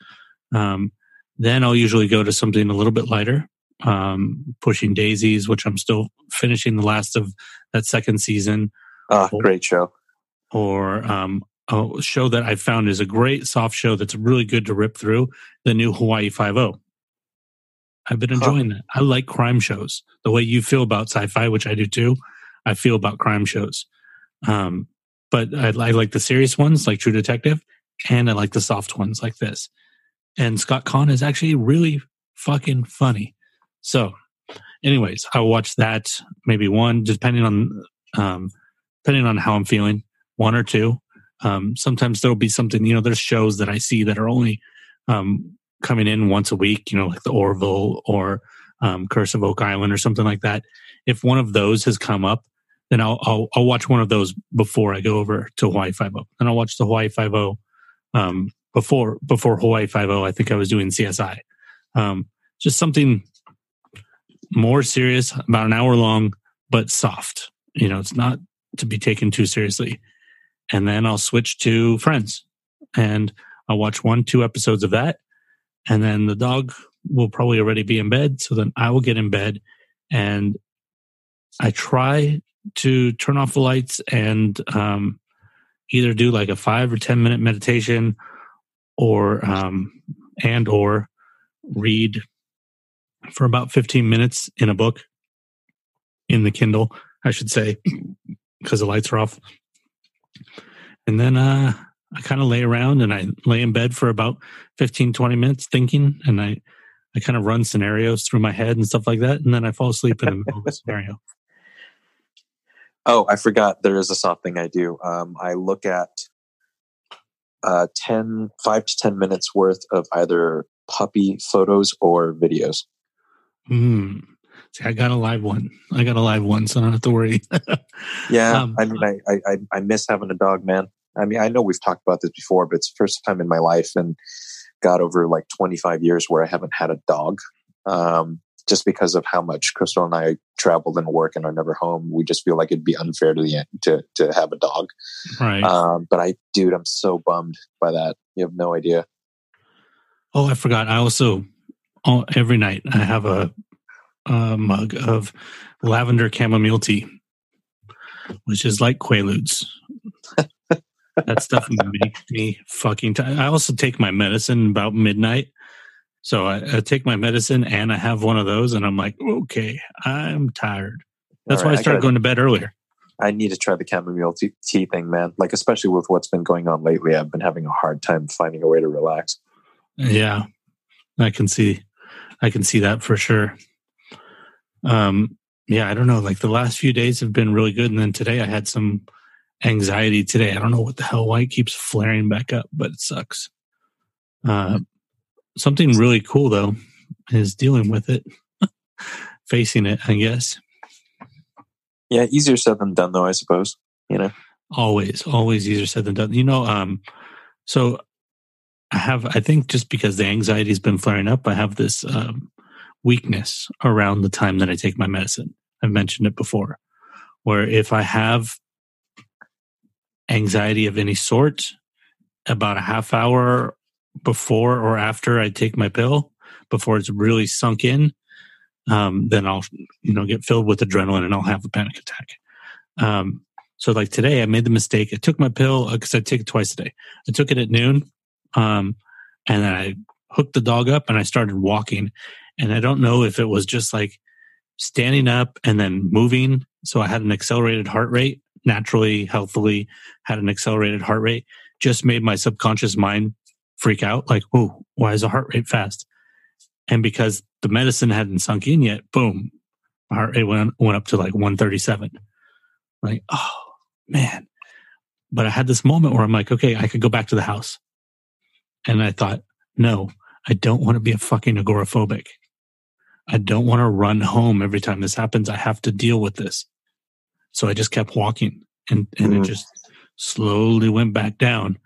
Um, then I'll usually go to something a little bit lighter, um, pushing daisies, which I'm still finishing the last of that second season, Ah, great show. Or um, a show that I found is a great soft show that's really good to rip through. The new Hawaii Five O. I've been Huh. enjoying that. I like crime shows. The way you feel about sci-fi, which I do too, I feel about crime shows. Um, but I, I like the serious ones, like True Detective, and I like the soft ones, like this. And Scott Caan is actually really fucking funny. So, anyways, I'll watch that maybe one, depending on um, depending on how I'm feeling, one or two. Um, sometimes there'll be something, you know, there's shows that I see that are only um, coming in once a week, you know, like the Orville or um, Curse of Oak Island or something like that. If one of those has come up, then I'll, I'll, I'll watch one of those before I go over to Hawaii Five O. Then I'll watch the Hawaii Five O um, before before Hawaii Five O. I think I was doing CSI. Um, just something more serious, about an hour long, but soft. You know, it's not to be taken too seriously. And then I'll switch to Friends, and I'll watch one, two episodes of that, and then the dog will probably already be in bed. So then I will get in bed, and I try to turn off the lights and um, either do like a five or ten minute meditation, or um, and or read for about fifteen minutes in a book in the Kindle, I should say, because the lights are off. And then uh, I kind of lay around and I lay in bed for about 15, 20 minutes thinking, and I, I kind of run scenarios through my head and stuff like that. And then I fall asleep in the middle of the scenario. Oh, I forgot. There is a soft thing I do. Um, I look at uh, 10, 5 to 10 minutes worth of either puppy photos or videos. Hmm. I got a live one. I got a live one, so I don't have to worry. Yeah, Um, I mean, I, I I miss having a dog, man. I mean, I know we've talked about this before, but it's the first time in my life, and got over like 25 years where I haven't had a dog. Um, just because of how much Crystal and I traveled and work and are never home, we just feel like it'd be unfair to the to to have a dog. right. Um, but I, dude, I'm so bummed by that. You have no idea. Oh, I forgot. I also oh, every night I have a, a mug of lavender chamomile tea, which is like Quaaludes. that stuff makes me fucking. T- I I also take my medicine about midnight, so I, I take my medicine and I have one of those, and I'm like, okay, I'm tired. That's why I started gotta- going to bed earlier. I need to try the chamomile tea, tea thing, man. Like, especially with what's been going on lately, I've been having a hard time finding a way to relax. Yeah, I can see. I can see that for sure. Um, yeah, I don't know. Like the last few days have been really good, and then today I had some anxiety. Today, I don't know what the hell why it keeps flaring back up, but it sucks. Uh, something really cool though is dealing with it, facing it. I guess Yeah, easier said than done, though. I suppose. You know. always, always easier said than done. You know, um, so I have. I think just because the anxiety has been flaring up, I have this um, weakness around the time that I take my medicine. I've mentioned it before, where if I have anxiety of any sort, about a half hour before or after I take my pill, before it's really sunk in, um, then I'll you know get filled with adrenaline and I'll have a panic attack. Um, so like today, I made the mistake. I took my pill because I take it twice a day. I took it at noon, um, and then I hooked the dog up and I started walking. And I don't know if it was just like standing up and then moving. So I had an accelerated heart rate, naturally, healthily had an accelerated heart rate. Just made my subconscious mind freak out, like, "Oh, why is the heart rate fast?" And because the medicine hadn't sunk in yet, boom, my heart rate went went up to like 137. Like, oh man. But I had this moment where I'm like, okay, I could go back to the house. And I thought, no, I don't want to be a fucking agoraphobic. I don't want to run home every time this happens. I have to deal with this. So I just kept walking and, and Mhm. it just slowly went back down.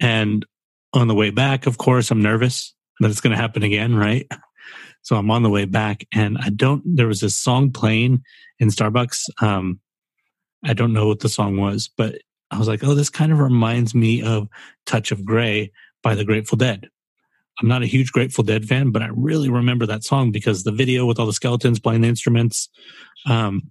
And on the way back, of course, I'm nervous that it's going to happen again, right? So I'm on the way back and I don't, there was this song playing in Starbucks. Um, I don't know what the song was, but I was like, oh, this kind of reminds me of Touch of Grey by the Grateful Dead. I'm not a huge Grateful Dead fan, but I really remember that song because the video with all the skeletons playing the instruments. Um,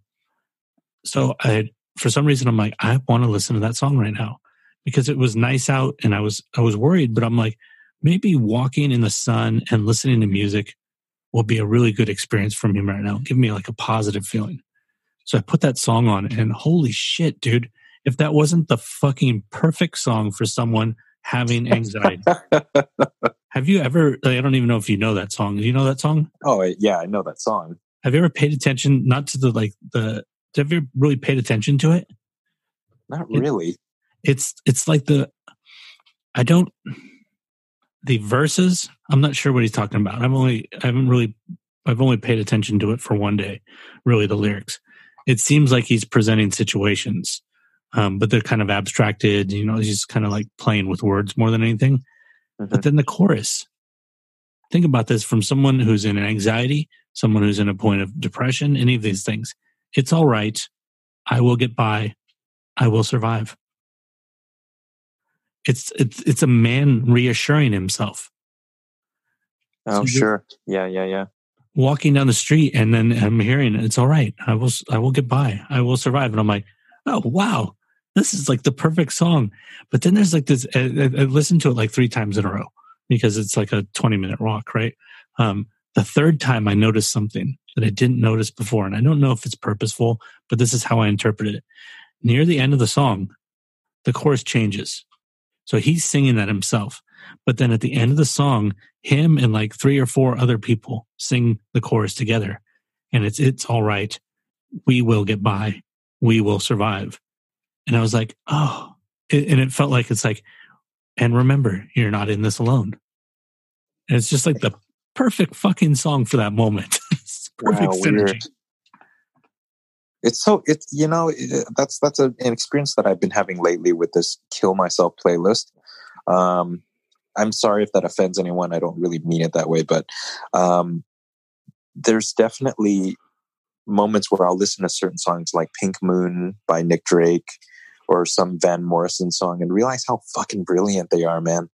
so I, for some reason, I'm like, I want to listen to that song right now because it was nice out, and I was I was worried, but I'm like, maybe walking in the sun and listening to music will be a really good experience for me right now. Give me like a positive feeling. So I put that song on, and holy shit, dude! If that wasn't the fucking perfect song for someone having anxiety. Have you ever? Like, I don't even know if you know that song. Do you know that song? oh yeah, I know that song. Have you ever paid attention? Not to the like the. Have you really paid attention to it? Not It- really. It's it's like the. I don't. The verses. I'm not sure what he's talking about. I've only. I haven't really. I've only paid attention to it for one day. Really, the lyrics. It seems like he's presenting situations, um, but they're kind of abstracted. You know, he's kind of like playing with words more than anything. Mhm. But then the chorus. Think about this from someone who's in an anxiety, someone who's in a point of depression, any of these things. It's all right. I will get by. I will survive. It's it's it's a man reassuring himself, Oh So sure. Yeah, yeah, yeah. walking down the street, and then I'm hearing it's all right. I will I will get by. I will survive. And I'm like, oh wow, this is like the perfect song. But then there's like this. I, I I listened to it like three times in a row because it's like a 20 minute walk, right? Um, the third time I noticed something that I didn't notice before, and I don't know if it's purposeful, but this is how I interpret it. Near the end of the song, the chorus changes. So he's singing that himself. But then at the end of the song, him and like three or four other people sing the chorus together. And it's it's all right. We will get by. We will survive. And I was like, oh. And it felt like it's like, and remember, you're not in this alone. And it's just like the perfect fucking song for that moment. It's perfect Wow, synergy. weird. It's so it's you know it, that's that's a, an experience that I've been having lately with this kill myself playlist. Um, I'm sorry if that offends anyone. I don't really mean it that way, but um, there's definitely moments where I'll listen to certain songs like "Pink Moon" by Nick Drake or some Van Morrison song and realize how fucking brilliant they are, man.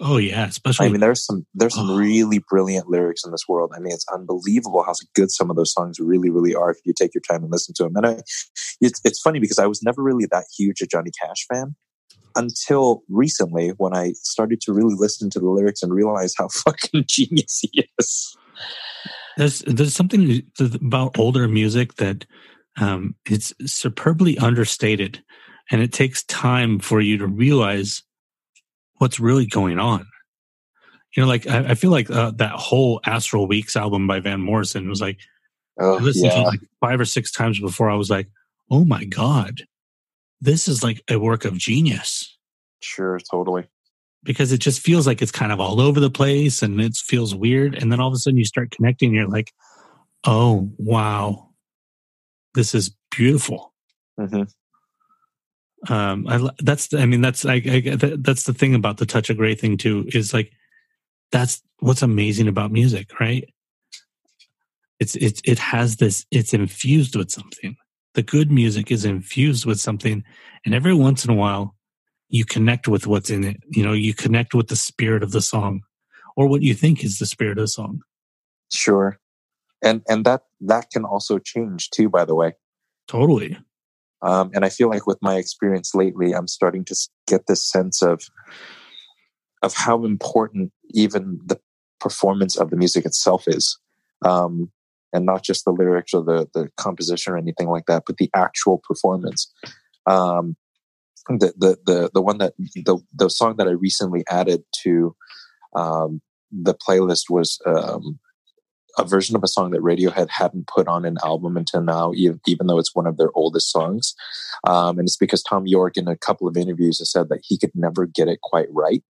Oh yeah, especially I mean, there's some there's some Oh. really brilliant lyrics in this world. I mean, it's unbelievable how good some of those songs really, really are if you take your time and listen to them. And I, it's it's funny because I was never really that huge a Johnny Cash fan until recently when I started to really listen to the lyrics and realize how fucking genius he is. there's there's something about older music that um, it's superbly understated, and it takes time for you to realize what's really going on. You know, like I, I feel like uh, that whole Astral Weeks album by Van Morrison was like I Oh, listened to yeah. it like five or six times before I was like, oh my god, this is like a work of genius Sure, totally. because it just feels like it's kind of all over the place and it feels weird, and then all of a sudden you start connecting, and you're like, oh wow, this is beautiful. hmm um I, that's the- i mean that's I, I that's the thing about the touch of gray thing too is like that's what's amazing about music right? It's it it has this it's infused with something. The good music is infused with something and every once in a while you connect with what's in it. You know you connect with the spirit of the song or what you think is the spirit of the song. Sure. And and that that can also change too, by the way. totally Um, and I feel like with my experience lately, I'm starting to get this sense of of how important even the performance of the music itself is, um, and not just the lyrics or the the composition or anything like that, but the actual performance. Um, the the the the one that the the song that I recently added to um, the playlist was um, a version of a song that Radiohead hadn't put on an album until now, even, though it's one of their oldest songs. Um, and it's because Thom Yorke, in a couple of interviews, has said that he could never get it quite right.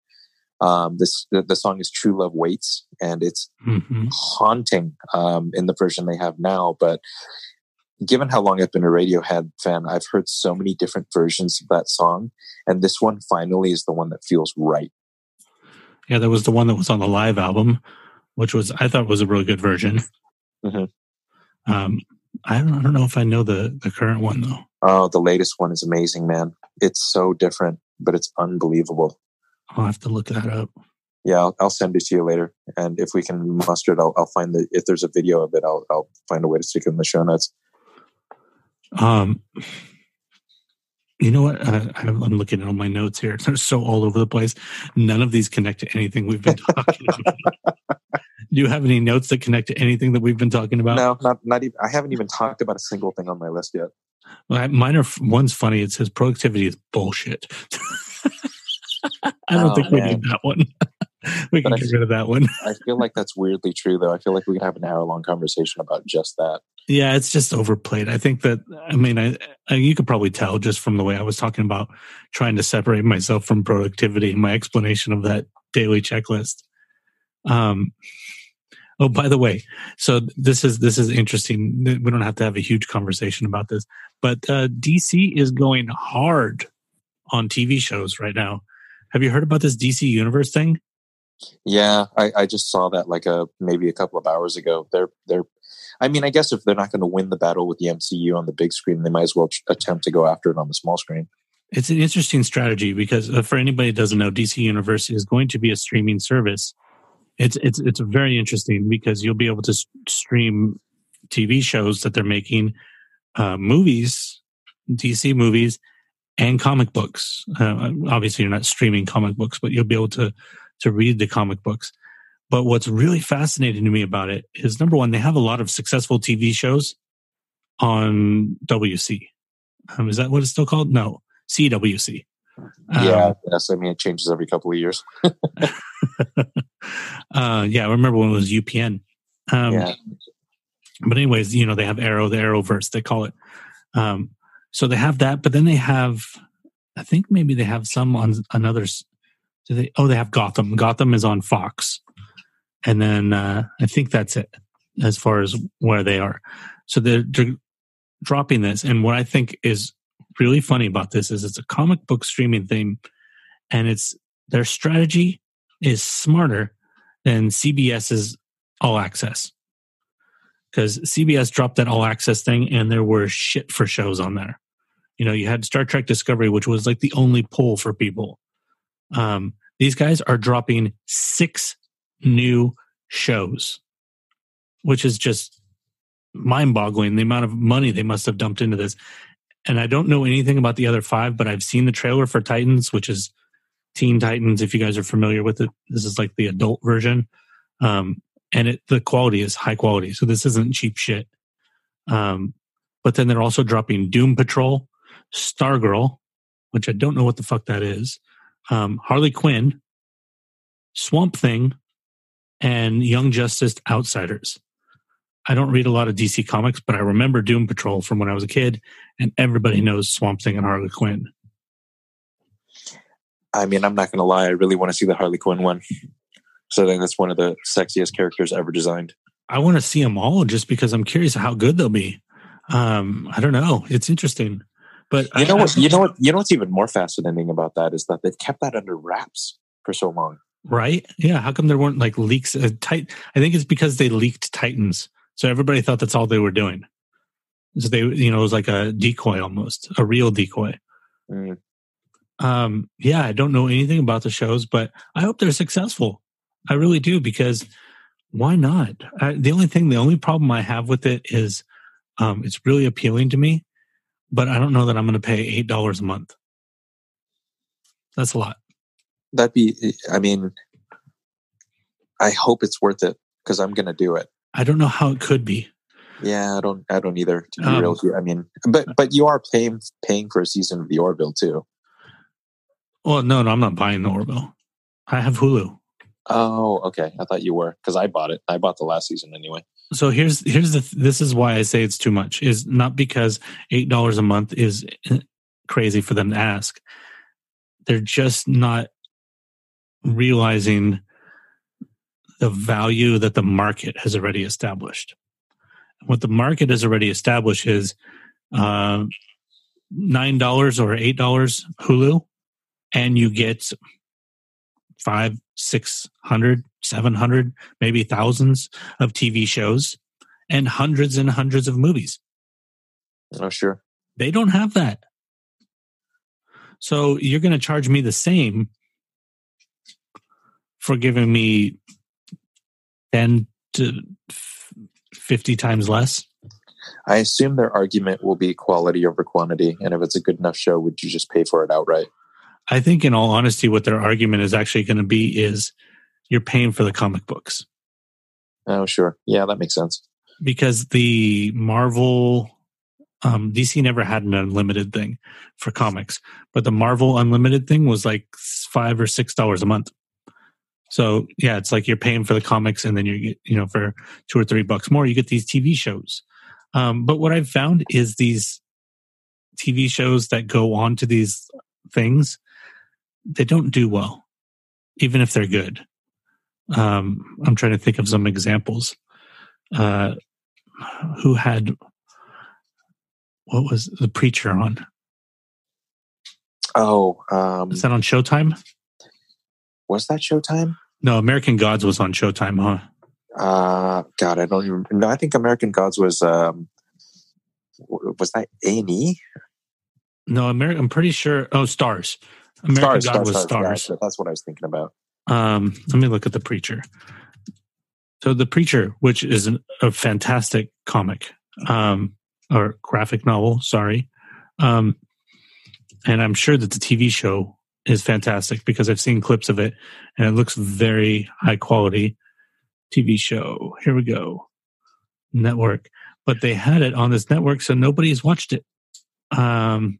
Um, this the, the song is "True Love Waits," and it's hmm haunting um, in the version they have now. But given how long I've been a Radiohead fan, I've heard so many different versions of that song, and this one finally is the one that feels right. yeah that was the one that was on the live album which was i thought was a really good version Mhm. um I don't, I don't know if i know the the current one though Oh, the latest one is amazing, man. It's so different, but it's unbelievable. i'll have to look that up Yeah, I'll, I'll send it to you later, and if we can muster it, I'll, I'll find the if there's a video of it, I'll I'll find a way to stick it in the show notes. um you know what I, I'm looking at all my notes here they're so all over the place none of these connect to anything we've been talking about do you have any notes that connect to anything that we've been talking about No, not not even. I haven't even talked about a single thing on my list yet. Well, mine are one's funny it says productivity is bullshit i don't Oh, think we man. need that one we can I- get rid of that one I feel like that's weirdly true, though. I feel like we can have an hour long conversation about just that. Yeah, it's just overplayed. I think that I mean, I, I you could probably tell just from the way I was talking about trying to separate myself from productivity in my explanation of that daily checklist. Um. Oh, by the way, so this is this is interesting. We don't have to have a huge conversation about this, but uh, DC is going hard on TV shows right now. Have you heard about this DC Universe thing? Yeah, I, I just saw that like a maybe a couple of hours ago. They're they're. I mean, I guess if they're not going to win the battle with the MCU on the big screen, they might as well attempt to go after it on the small screen. It's an interesting strategy because uh, for anybody that doesn't know, DC Universe is going to be a streaming service. It's it's it's very interesting because you'll be able to stream TV shows that they're making, uh, movies, DC movies, and comic books. Uh, obviously, you're not streaming comic books, but you'll be able to to read the comic books. But what's really fascinating to me about it is number one, they have a lot of successful TV shows on WC. Um, is that what it's still called? No, CWC. Um, yeah, yes. I mean, it changes every couple of years. uh, yeah, I remember when it was UPN. Um, yeah, But anyways, you know, they have Arrow, the Arrowverse, they call it. Um, so they have that, but then they have, I think maybe they have some on another. Do they? Oh, they have Gotham. Gotham is on Fox, and then uh, I think that's it as far as where they are. So they're, they're dropping this, and what I think is really funny about this is it's a comic book streaming thing, and it's their strategy is smarter than CBS's All Access because CBS dropped that all access thing and there were shit for shows on there. You know, you had Star Trek Discovery, which was like the only pull for people. Um, these guys are dropping six new shows, which is just mind boggling the amount of money they must have dumped into this. And I don't know anything about the other five, but I've seen the trailer for Titans, which is Teen Titans. If you guys are familiar with it, this is like the adult version. Um, and it the quality is high quality. So this isn't cheap shit. Um, but then they're also dropping Doom Patrol, Stargirl, which I don't know what the fuck that is, um, Harley Quinn, Swamp Thing, and Young Justice Outsiders. I don't read a lot of DC comics, but I remember Doom Patrol from when I was a kid, and everybody knows Swamp Thing and Harley Quinn. I mean, I'm not going to lie. I really want to see the Harley Quinn one. So I think that's one of the sexiest characters ever designed. I want to see them all just because I'm curious how good they'll be. Um, I don't know. It's interesting, but You I- know I- what? You know what? You know what's even more fascinating about that is that they've kept that under wraps for so long. right? Yeah. How come there weren't like leaks? Uh, tight. I think it's because they leaked Titans, so everybody thought that's all they were doing. So they, you know, it was like a decoy almost, a real decoy. Mm. um yeah i don't know anything about the shows but i hope they're successful i really do because why not I, the only thing the only problem i have with it is um it's really appealing to me but i don't know that i'm going to pay eight dollars a month that's a lot That'd be. I mean, I hope it's worth it because I'm going to do it. I don't know how it could be Yeah, I don't. I don't either. To be Um, real I mean, but but you are paying paying for a season of the Orville too. well no no i'm not buying the orville i have hulu Oh, okay. I thought you were because I bought it. I bought the last season anyway. so here's here's the this is why i say it's too much is not because eight dollars a month is eh, crazy for them to ask they're just not realizing the value that the market has already established. What the market has already established is uh, nine dollars or eight dollars hulu and you get five six hundred seven hundred maybe thousands of tv shows and hundreds and hundreds of movies. Oh, sure. they don't have that. So you're going to charge me the same for giving me 10 to 50 times less I assume their argument will be quality over quantity, and if it's a good enough show, would you just pay for it outright? I think, in all honesty, what their argument is actually going to be is you're paying for the comic books Oh, sure. Yeah, that makes sense. because the Marvel, um, DC never had an unlimited thing for comics, but the Marvel Unlimited thing was like five or six dollars a month. So yeah, it's like you're paying for the comics, and then you get you know for two or three bucks more, you get these TV shows. Um, but what I've found is these TV shows that go on to these things, they don't do well, even if they're good. Um, I'm trying to think of some examples. Uh, who had what was the preacher on? Oh, um, Is that on Showtime? was that Showtime? No, American Gods was on Showtime, huh? Uh, God, I don't even. No, I think American Gods was. Um, was that A and E? No, American. I'm pretty sure. Oh, Starz. American God was Starz. That's what I was thinking about. Um, let me look at the preacher. So the preacher, which is an, a fantastic comic, um, or graphic novel, sorry, um, and I'm sure that the TV show is fantastic because I've seen clips of it and it looks very high quality. TV show. Here we go. Network, but they had it on this network, so nobody's watched it. Um,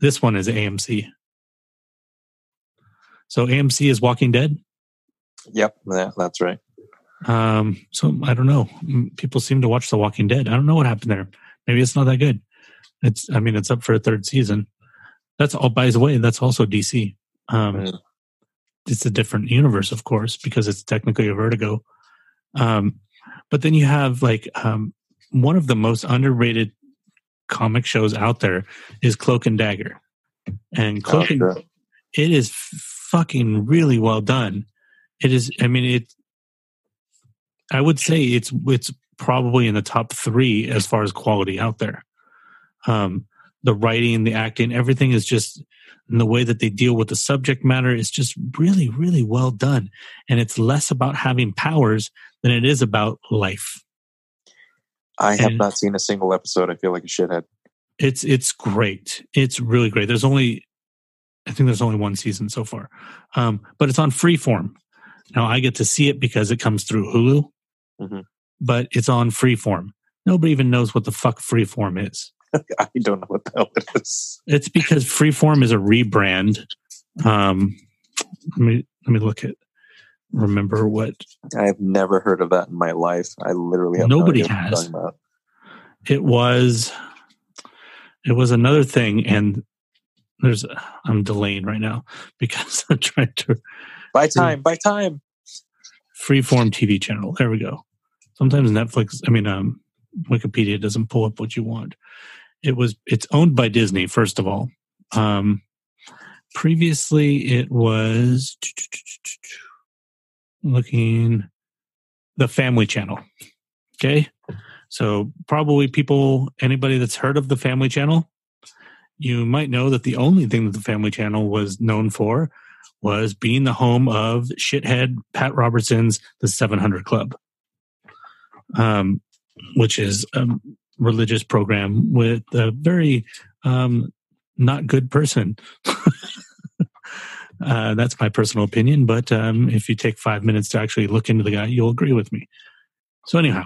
this one is AMC. So AMC is Walking Dead. Yep, that, that's right. Um, so I don't know. People seem to watch The Walking Dead. I don't know what happened there. Maybe it's not that good. It's. I mean, it's up for a third season. That's all. By the way, that's also DC. Um, Mm. It's a different universe, of course, because it's technically a Vertigo. Um, but then you have like um, one of the most underrated comic shows out there is Cloak and Dagger, and Oh, Cloak and sure. it is fucking really well done. It is. I mean, it. I would say it's it's probably in the top three as far as quality out there. Um, the writing, the acting, everything is just and the way that they deal with the subject matter is just really, really well done. And it's less about having powers than it is about life. I have and- not seen a single episode. I feel like a shithead. It's it's great. It's really great. There's only I think there's only one season so far. Um, but it's on freeform. Now I get to see it because it comes through Hulu. Mhm. But it's on freeform. Nobody even knows what the fuck freeform is. I don't know what the hell it is. It's because freeform is a rebrand. Um, let me let me look at remember what I've never heard of that in my life. I literally have Nobody no idea has. it was. It was another thing, and there's I'm delaying right now because I'm trying to By time, by time. freeform TV channel. There we go. Sometimes Netflix, I mean, um, Wikipedia doesn't pull up what you want. It was, it's owned by Disney, first of all. Um, previously, it was looking the Family Channel. Okay. So, probably people, anybody that's heard of the Family Channel, you might know that the only thing that the Family Channel was known for was being the home of shithead Pat Robertson's The 700 Club, um, which is a religious program with a very um, not good person. uh, that's my personal opinion, but um, if you take five minutes to actually look into the guy, you'll agree with me. So, anyhow,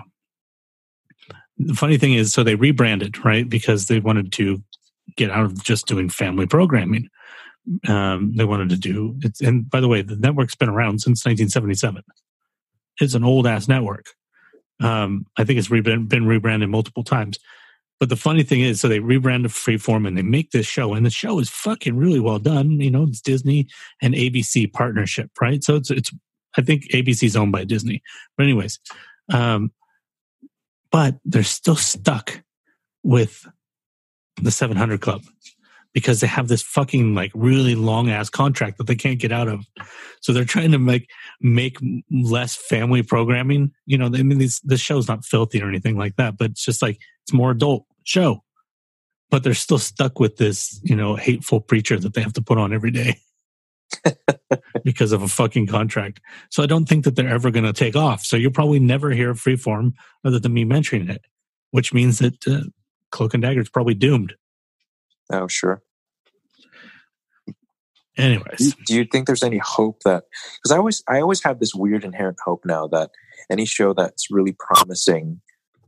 the funny thing is, so they rebranded, right? Because they wanted to get out of just doing family programming um, they wanted to do. And by the way, the network's been around since 1977. It's an old ass network. Um, I think it's re- been, rebranded multiple times. But the funny thing is, so they rebranded Freeform and they make this show, and the show is fucking really well done. You know, it's Disney and ABC partnership, right? So it's it's. I think ABC's owned by Disney, but anyways, um, but they're still stuck with the 700 Club because they have this fucking like really long ass contract that they can't get out of. So they're trying to make make less family programming. You know, I mean, this this show's not filthy or anything like that, but it's just like it's more adult show. But they're still stuck with this, you know, hateful preacher that they have to put on every day because of a fucking contract. So I don't think that they're ever going to take off. So you'll probably never hear Freeform other than me mentioning it, which means that uh, Cloak and Dagger is probably doomed. Oh, sure. Do Anyways, you, do you think there's any hope that because I always I always have this weird inherent hope now that any show that's really promising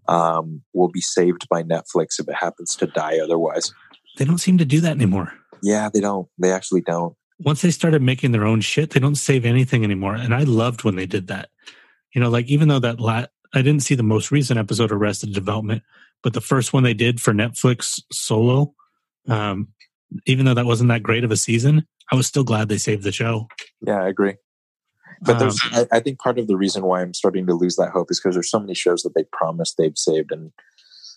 um, will be saved by Netflix if it happens to die otherwise. they don't seem to do that anymore. Yeah, they don't. They actually don't. once they started making their own shit, they don't save anything anymore. And I loved when they did that. You know, like even though that la- I didn't see the most recent episode of Arrested Development, but the first one they did for Netflix solo, um, even though that wasn't that great of a season, I was still glad they saved the show. Yeah, I agree. But there's, Um, I, I think part of the reason why I'm starting to lose that hope is because there's so many shows that they promised they've saved, and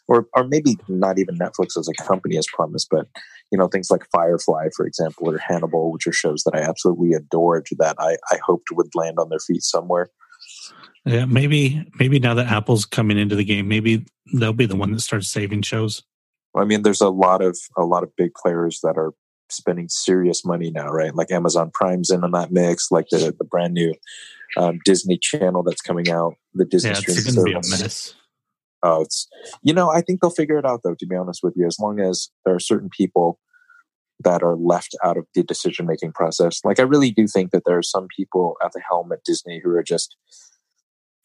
or or maybe not even Netflix as a company has promised, but you know things like Firefly, for example, or Hannibal, which are shows that I absolutely adored that I I hoped would land on their feet somewhere. Yeah, maybe maybe now that Apple's coming into the game, maybe they'll be the one that starts saving shows. I mean, there's a lot of a lot of big players that are spending serious money now, right? Like Amazon Prime's in on that mix, like the the brand new um, Disney Channel that's coming out, the Disney Yeah, streaming it's going to be a service. Oh, it's you know, I think they'll figure it out though. To be honest with you, as long as there are certain people that are left out of the decision making process, like I really do think that there are some people at the helm at Disney who are just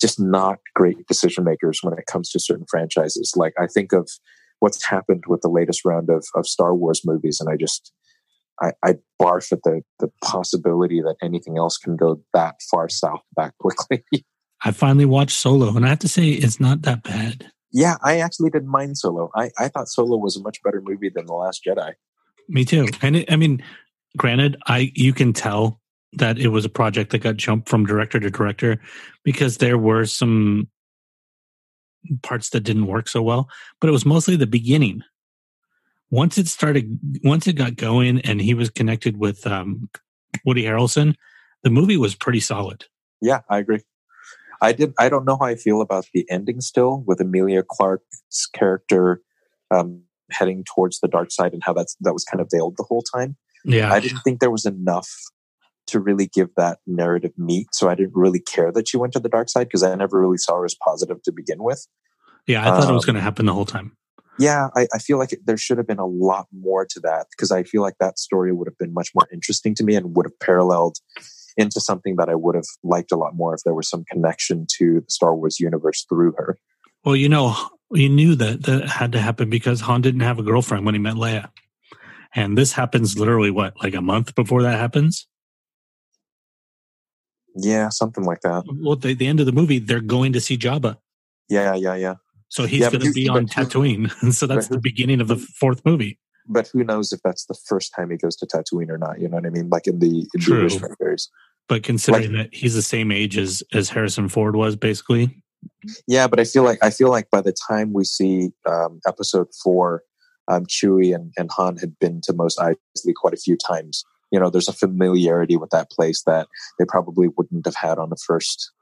just not great decision makers when it comes to certain franchises. Like I think of what's happened with the latest round of of Star Wars movies, and I just I, I barf at the the possibility that anything else can go that far south that quickly. I finally watched Solo, and I have to say, it's not that bad. Yeah, I actually didn't mind Solo. I, I thought Solo was a much better movie than The Last Jedi. Me too. And it, I mean, granted, I you can tell that it was a project that got jumped from director to director because there were some parts that didn't work so well, but it was mostly the beginning. Once it started, once it got going, and he was connected with um, Woody Harrelson, the movie was pretty solid. Yeah, I agree. I did. I don't know how I feel about the ending still with Emilia Clarke's character um, heading towards the dark side and how that's that was kind of veiled the whole time. Yeah, I didn't think there was enough to really give that narrative meat, so I didn't really care that she went to the dark side because I never really saw her as positive to begin with. yeah, I thought it was um, going to happen the whole time. Yeah, I, I feel like it, there should have been a lot more to that because I feel like that story would have been much more interesting to me and would have paralleled into something that I would have liked a lot more if there was some connection to the Star Wars universe through her. Well, you know, you knew that that had to happen because Han didn't have a girlfriend when he met Leia. And this happens literally what, like a month before that happens? Yeah, something like that. Well, the, the end of the movie, they're going to see Jabba. Yeah, yeah, yeah. So he's Yeah, going to be on who- Tatooine. so that's who- the beginning of the fourth movie. But who knows if that's the first time he goes to Tatooine or not? You know what I mean? Like in the, in True. the original series. But considering that he's the same age as as Harrison Ford was, basically, Yeah, but I feel like I feel like by the time we see um, episode four, um, Chewie and, and Han had been to Mos Eisley quite a few times. You know, there's a familiarity with that place that they probably wouldn't have had on the first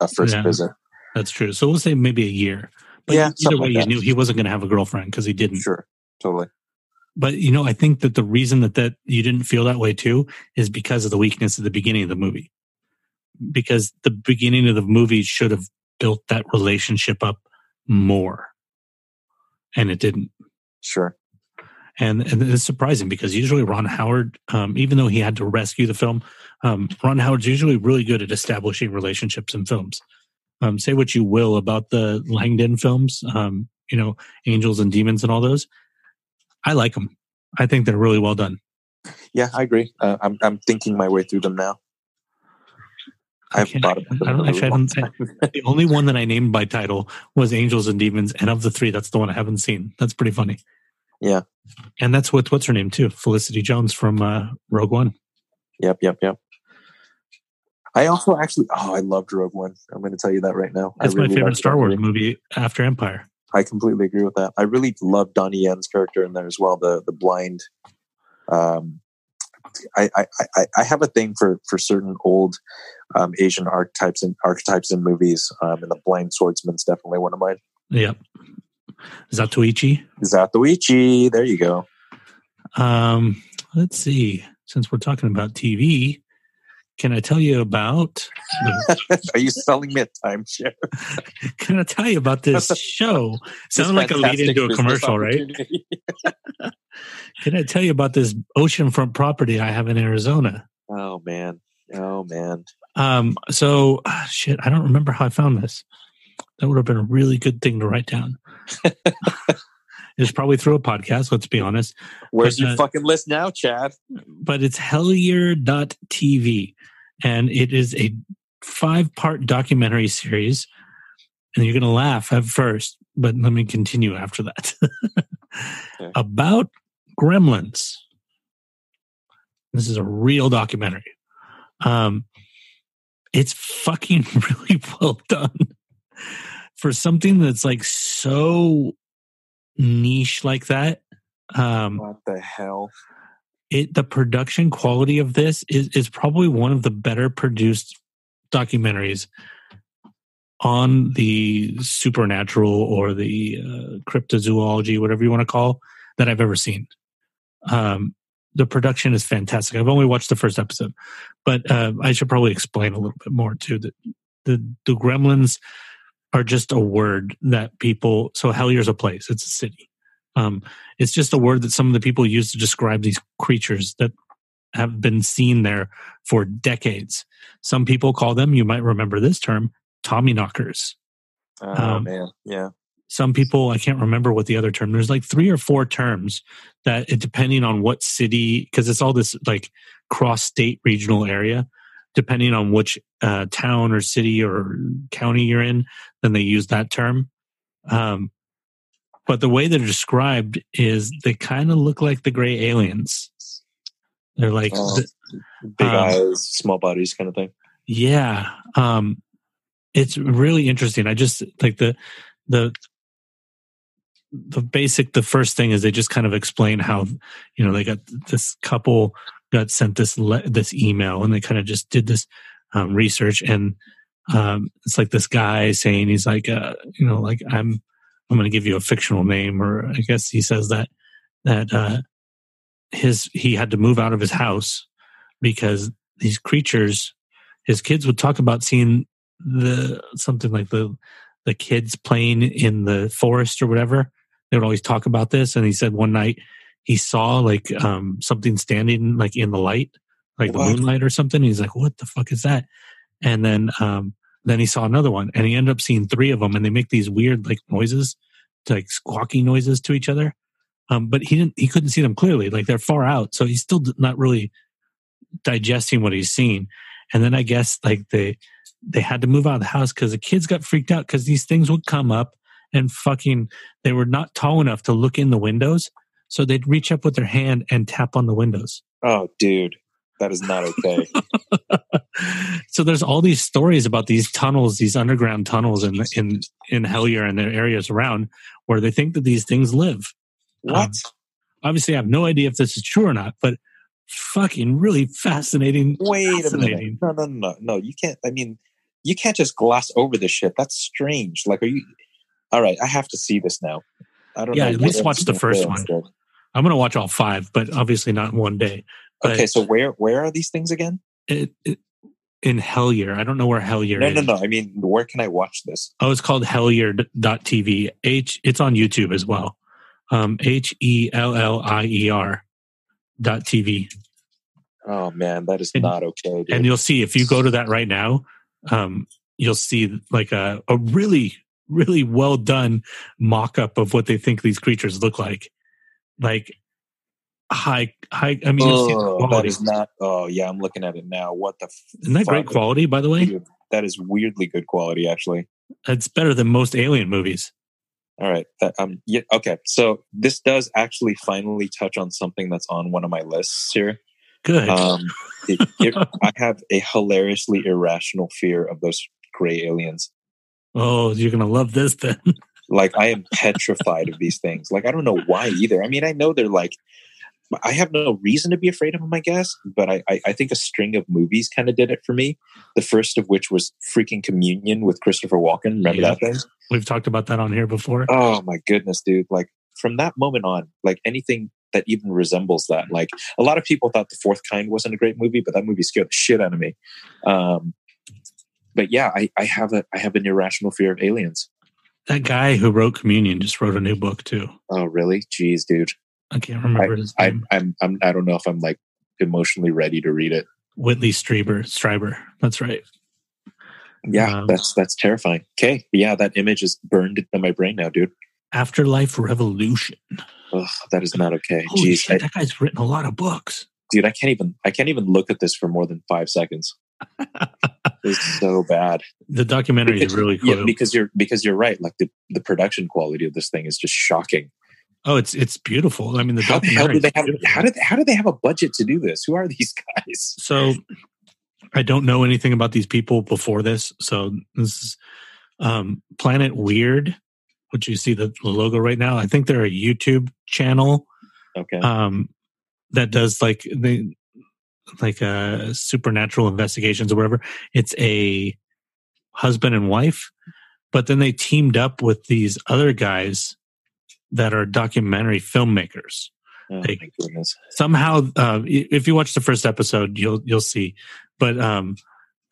a first Yeah. visit. that's true. So we'll say maybe a year. But Yeah, either way, like you that. knew he wasn't going to have a girlfriend because he didn't. Sure, totally. But you know, I think that the reason that that you didn't feel that way too is because of the weakness at the beginning of the movie. Because the beginning of the movie should have built that relationship up more, and it didn't. Sure. And, and it's surprising because usually Ron Howard, um, even though he had to rescue the film, um, Ron Howard's usually really good at establishing relationships in films. Um, say what you will about the Langdon films, um, you know, Angels and Demons and all those. I like them. I think they're really well done. Yeah, I agree. Uh, I'm I'm thinking my way through them now. I I've thought about them I don't actually long haven't- The only one that I named by title was Angels and Demons, and of the three, that's the one I haven't seen. That's pretty funny. Yeah. and that's with what's her name too, Felicity Jones from uh, Rogue One. Yep, yep, yep. I also actually, oh, I loved Rogue One. I'm going to tell you that right now. That's my favorite Star Wars movie after Empire. I completely agree with that. I really love Donnie Yen's character in there as well. The the blind. Um, I, I, I, I have a thing for for certain old um, Asian archetypes and archetypes in movies, um, and the blind swordsman's definitely one of mine. Yep. Zatoichi. Zatoichi, there you go. Um, let's see. Since we're talking about TV, can I tell you about? Are you selling me a timeshare? Can I tell you about this show? Sounds like a lead into a commercial, right? Can I tell you about this oceanfront property I have in Arizona? Oh man, oh man. Um, so shit, I don't remember how I found this. That would have been a really good thing to write down. it's probably through a podcast, let's be honest. Where's But, your uh, fucking list now, Chad? But it's Hellier.tv. And it is a five part documentary series. And you're gonna laugh at first, but let me continue after that. Okay. About gremlins. This is a real documentary. Um, it's fucking really well done for something that's like so niche like that. Um, What the hell? it the production quality of this is is probably one of the better produced documentaries on the supernatural or the uh, cryptozoology, whatever you want to call, that I've ever seen. Um, the production is fantastic. I've only watched the first episode, but uh, I should probably explain a little bit more too. That the the Gremlins are just a word that people. So Hellier's a place. It's a city. Um, it's just a word that some of the people use to describe these creatures that have been seen there for decades. Some people call them, you might remember this term, Tommy knockers. Oh Um, man, yeah. Some people, I can't remember what the other term. There's like three or four terms that, it, depending on what city, because it's all this like cross state regional area, depending on which uh, town or city or county you're in, then they use that term. Um, but the way they're described is they kind of look like the gray aliens. They're like, Oh. th- Big um, eyes, small bodies, kind of thing. yeah. Um, it's really interesting. I just like the, the, the basic, the first thing is they just kind of explain how, you know, they got this couple got sent this, le- this email and they kind of just did this um, research and um, it's like this guy saying he's like, uh, you know, like I'm, I'm going to give you a fictional name, or I guess he says that that uh, his he had to move out of his house because these creatures, his kids would talk about seeing the something like the the kids playing in the forest or whatever. They would always talk about this, and he said one night he saw like um, something standing like in the light, like What? the moonlight or something. He's like, "What the fuck is that?" And then um, then he saw another one, and he ended up seeing three of them, and they make these weird like noises, like squawking noises to each other. Um, but he didn't, he couldn't see them clearly, like they're far out, so he's still not really digesting what he's seeing. and then I guess like they they had to move out of the house because the kids got freaked out because these things would come up and fucking they were not tall enough to look in the windows, so they'd reach up with their hand and tap on the windows. Oh, dude, that is not okay. so there's all these stories about these tunnels, these underground tunnels in in in Hellier and the areas around where they think that these things live. what? Um, obviously, I have no idea if this is true or not, but fucking really fascinating. Wait a minute. No, no, no, no. You can't. I mean, you can't just gloss over this shit. That's strange. Like, are you? All right, I have to see this now. I don't Yeah, know. at least watch the first one. instead. I'm gonna watch all five, but obviously not in one day. But Okay, so where where are these things again? it, it, in Hellier, I don't know where Hellier No, is. no, no. No. I mean, where can I watch this? Oh, it's called Hellier.tv. H. It's on YouTube as well. Um, H E L L I E R dot TV. Oh man, that is And- not okay. Dude. and you'll see if you go to that right now um, you'll see like a, a really really well done mock-up of what they think these creatures look like like high high i mean you'll see the oh, that is not. Oh yeah, I'm looking at it now. What the? isn't that great quality by the way That is weirdly good quality, actually. it's better than most alien movies All right. That, um. Yeah. Okay. So this does actually finally touch on something that's on one of my lists here. good Um, it, it, I have a hilariously irrational fear of those gray aliens. oh you're gonna love this then Like I am petrified of these things. Like I don't know why either. I mean, I know they're like. I have no reason to be afraid of them, I guess, but I, I, I think a string of movies kind of did it for me. The first of which was freaking Communion with Christopher Walken. Remember Yeah. that thing? we've talked about that on here before Oh my goodness, dude. Like from that moment on, like anything that even resembles that. Like a lot of people thought The Fourth Kind wasn't a great movie, but that movie scared the shit out of me. Um, but yeah, I, I have a I have an irrational fear of aliens. That guy who wrote communion just wrote a new book too Oh really? Jeez, dude. i can't remember his I, name I'm I'm I don't know if I'm like emotionally ready to read it. whitley strieber striber that's right Yeah, Um, that's that's terrifying. Okay, yeah, that image is burned into my brain now, dude. afterlife revolution Ugh, that is not okay. Holy Jeez, shit, I, that guy's written a lot of books. dude, I can't even I can't even look at this for more than five seconds. It's so bad. The documentary is really cool. Yeah, because you're because you're right. Like the, the production quality of this thing is just shocking. oh, it's it's beautiful. I mean, the How the hell do they have? beautiful. How did how do they have a budget to do this? Who are these guys? So, I don't know anything about these people before this. So this is um, Planet Weird, which you see the, the logo right now. I think they're a YouTube channel Okay, um, that does like they like uh, supernatural investigations or whatever. It's a husband and wife, but then they teamed up with these other guys that are documentary filmmakers. oh goodness. Somehow, uh, if you watch the first episode, you'll you'll see. But um,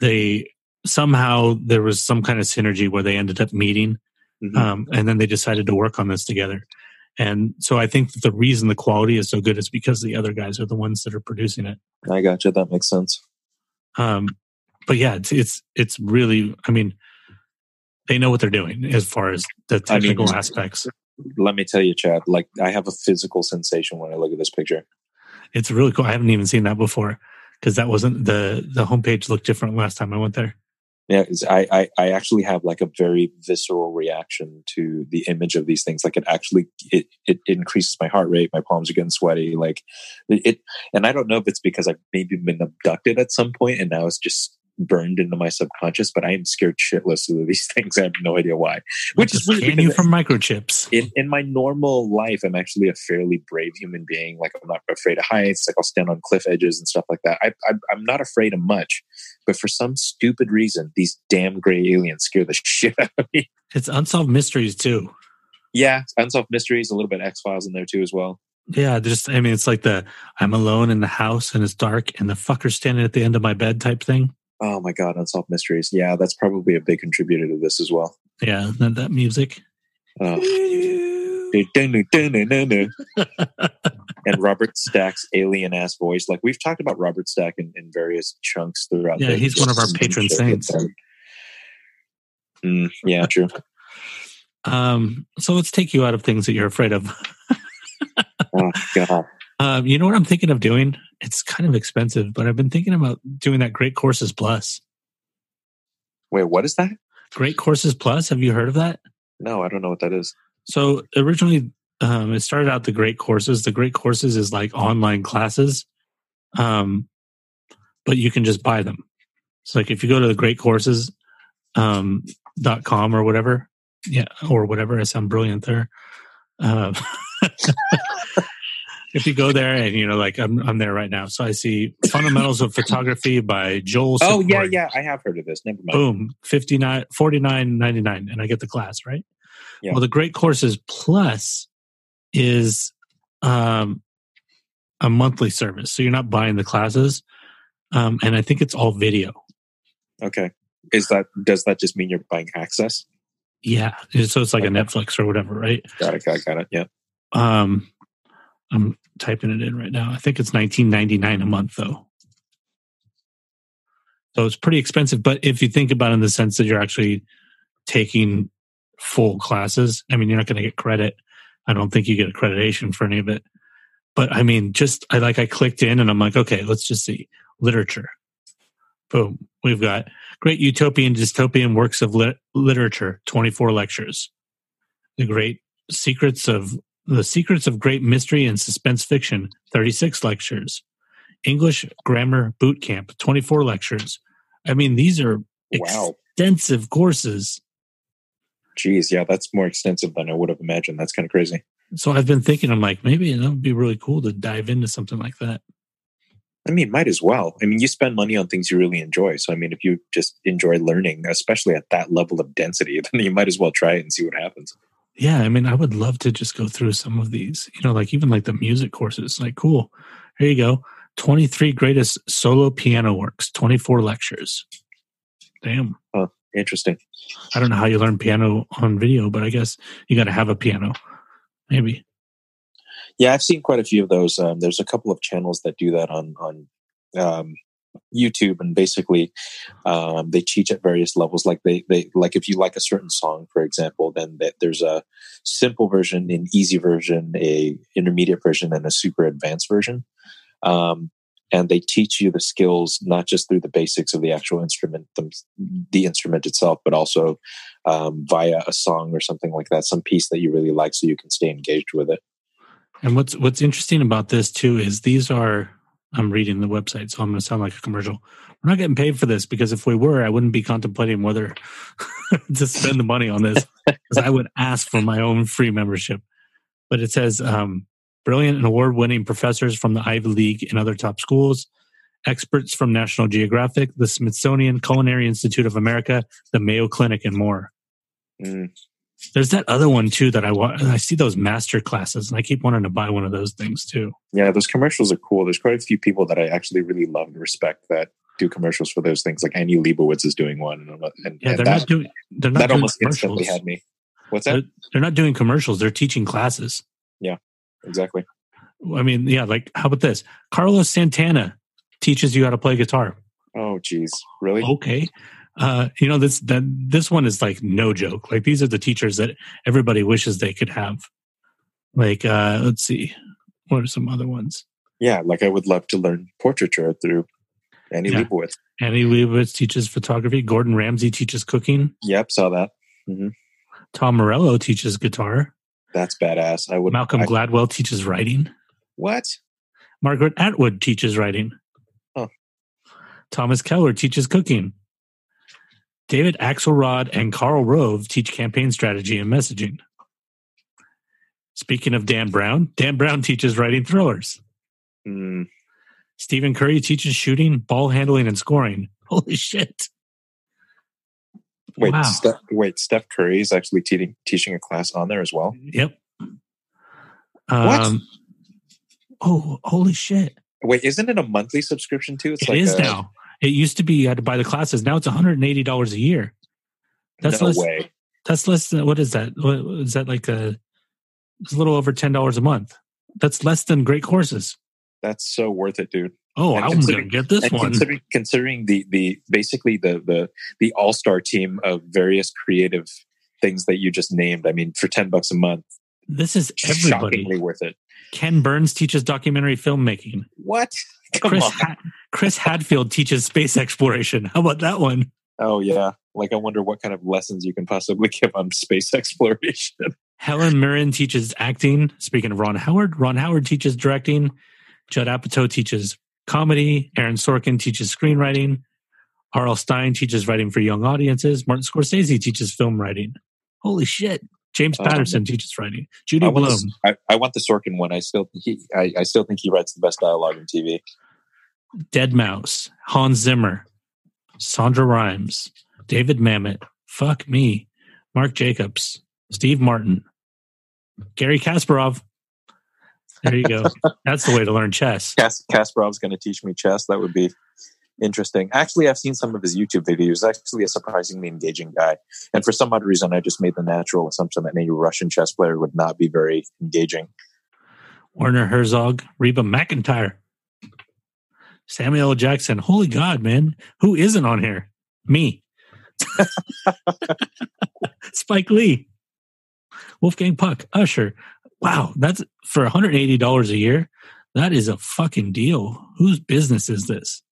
they somehow there was some kind of synergy where they ended up meeting Mhm. um, and then they decided to work on this together. And so I think the reason the quality is so good is because the other guys are the ones that are producing it. I gotcha. That makes sense. Um, but yeah, it's it's it's really. I mean, they know what they're doing as far as the I mean- technical aspects. Let me tell you, Chad. Like I have a physical sensation when I look at this picture. It's really cool. I haven't even seen that before because that wasn't the the homepage looked different last time I went there. Yeah, I, I I actually have like a very visceral reaction to the image of these things. Like it actually it it increases my heart rate. My palms are getting sweaty. Like it and I don't know if it's because I've maybe been abducted at some point and now it's just burned into my subconscious. But I am scared shitless of these things. I have no idea why. Which is weird you from microchips. in, in my normal life, I'm actually a fairly brave human being. Like I'm not afraid of heights. Like I'll stand on cliff edges and stuff like that. I, I, I'm not afraid of much, but for some stupid reason, these damn gray aliens scare the shit out of me. It's unsolved mysteries too. Yeah, unsolved mysteries, a little bit X Files in there too as well. Yeah, just I mean, it's like the I'm alone in the house and it's dark and the fucker's standing at the end of my bed type thing. Oh my god, unsolved mysteries. Yeah, that's probably a big contributor to this as well. Yeah, that, that music. Oh. and Robert Stack's alien ass voice. Like we've talked about Robert Stack in, in various chunks throughout. Yeah, the- he's one of our the patron saints. Mm, yeah, true. Um, so let's take you out of things that you're afraid of. Oh god. Um, you know what I'm thinking of doing? It's kind of expensive, but I've been thinking about doing that Great Courses Plus. Wait, what is that? Great Courses Plus. Have you heard of that? No, I don't know what that is. So originally, um, it started out the Great Courses. The Great Courses is like online classes, um, but you can just buy them. So like if you go to the Great Courses um, dot com or whatever, yeah, or whatever. I sound brilliant there. Um, if you go there and you know, like I'm, I'm there right now, so I see Fundamentals of Photography by Joel. Oh yeah, yeah, I have heard of this. Never mind. Boom, 59 49.99 and I get the class, right? Yeah. Well, the Great Courses Plus is um a monthly service. So you're not buying the classes. Um and I think it's all video. Okay. Is that does that just mean you're buying access? Yeah. So it's like a Netflix or whatever, right? Got it. Got it. Got it. Yeah. Um I'm typing it in right now. I think it's 19.99 a month though. So it's pretty expensive, but if you think about it in the sense that you're actually taking full classes, I mean you're not going to get credit. I don't think you get accreditation for any of it. But I mean just I like I clicked in and I'm like, okay, let's just see literature. Boom. We've got great utopian dystopian works of lit- literature, 24 lectures. The great secrets of the secrets of great mystery and suspense fiction, 36 lectures. English grammar boot camp, 24 lectures. I mean, these are Wow. extensive courses. Jeez. Yeah, that's more extensive than I would have imagined. That's kind of crazy. So I've been thinking, I'm like, maybe that would be really cool to dive into something like that. I mean, might as well. I mean, you spend money on things you really enjoy. So, I mean, if you just enjoy learning, especially at that level of density, then you might as well try it and see what happens. Yeah, I mean, I would love to just go through some of these, you know, like even like the music courses. Like, cool. Here you go. 23 greatest solo piano works, 24 lectures. Damn. Oh, interesting. I don't know how you learn piano on video, but I guess you got to have a piano. Maybe. Yeah, I've seen quite a few of those. Um, there's a couple of channels that do that on on um, YouTube, and basically um, they teach at various levels. Like they they like if you like a certain song, for example, then that there's a simple version, an easy version, a intermediate version, and a super advanced version. Um, and they teach you the skills not just through the basics of the actual instrument, the, the instrument itself, but also um, via a song or something like that, some piece that you really like, so you can stay engaged with it. And what's what's interesting about this too is these are I'm reading the website, so I'm going to sound like a commercial. We're not getting paid for this because if we were, I wouldn't be contemplating whether to spend the money on this because I would ask for my own free membership. But it says um, brilliant and award-winning professors from the Ivy League and other top schools, experts from National Geographic, the Smithsonian Culinary Institute of America, the Mayo Clinic, and more. Mm. There's that other one too that I want. I see those master classes, and I keep wanting to buy one of those things too. Yeah, those commercials are cool. There's quite a few people that I actually really love and respect that do commercials for those things. Like Annie Leibovitz is doing one, and, and, Yeah, and they're that, not doing. They're not that doing almost instantly commercials. had me. What's They're, that? they're not doing commercials. They're teaching classes. Yeah, exactly. I mean, yeah. Like, how about this? Carlos Santana teaches you how to play guitar. Oh, geez, really? Okay. Uh, you know this that this one is like no joke. Like these are the teachers that everybody wishes they could have. Like, uh, let's see, what are some other ones? Yeah, like I would love to learn portraiture through Annie Yeah. Leibovitz. Annie Leibovitz teaches photography. Gordon Ramsay teaches cooking. Yep, saw that. Tom Morello teaches guitar. That's badass. I would. Malcolm I- Gladwell teaches writing. what? Margaret Atwood teaches writing. Huh. Thomas Keller teaches cooking. David Axelrod and Karl Rove teach campaign strategy and messaging. Speaking of Dan Brown, Dan Brown teaches writing thrillers. Mm, Stephen Curry teaches shooting, ball handling, and scoring. Holy shit. wait, Wow. Steph, wait. Steph Curry is actually teaching teaching a class on there as well. Yep. Um, oh, holy shit. Wait, isn't it a monthly subscription too? It's like It is a, now. It used to be you had to buy the classes. Now it's $180 a year. That's no less, way. That's less than what is that? What, is that like a? It's a little over ten dollars a month. That's less than great courses. That's so worth it, dude. Oh, And I'm gonna get this one. considering considering the the basically the the the all star team of various creative things that you just named, I mean, for ten bucks a month, This is everybody. shockingly worth it. Ken Burns teaches documentary filmmaking. What? Come Chris ha- Chris Hadfield teaches space exploration. How about that one? Oh yeah. Like I wonder what kind of lessons you can possibly give on space exploration. Helen Mirren teaches acting. Speaking of Ron Howard, Ron Howard teaches directing. Judd Apatow teaches comedy. Aaron Sorkin teaches screenwriting. R.L. Stine teaches writing for young audiences. Martin Scorsese teaches film writing. Holy shit. James Oh, Patterson teaches writing. Judy I want, Blume. the, I, I want the Sorkin one. I still he I, I still think he writes the best dialogue in TV. deadmau5. Hans Zimmer. Sandra Rhimes. David Mamet. Fuck me. Marc Jacobs. Steve Martin. Garry Kasparov. There you go. That's the way to learn chess. Kas- Kasparov's going to teach me chess. That would be interesting. Actually, I've seen some of his YouTube videos. Actually a surprisingly engaging guy. And for some odd reason, I just made the natural assumption that any Russian chess player would not be very engaging. Werner Herzog, Reba McEntire, Samuel Jackson. Holy God, man. Who isn't on here? Me. Spike Lee. Wolfgang Puck. Usher. Wow. That's for $180 a year. That is a fucking deal. Whose business is this?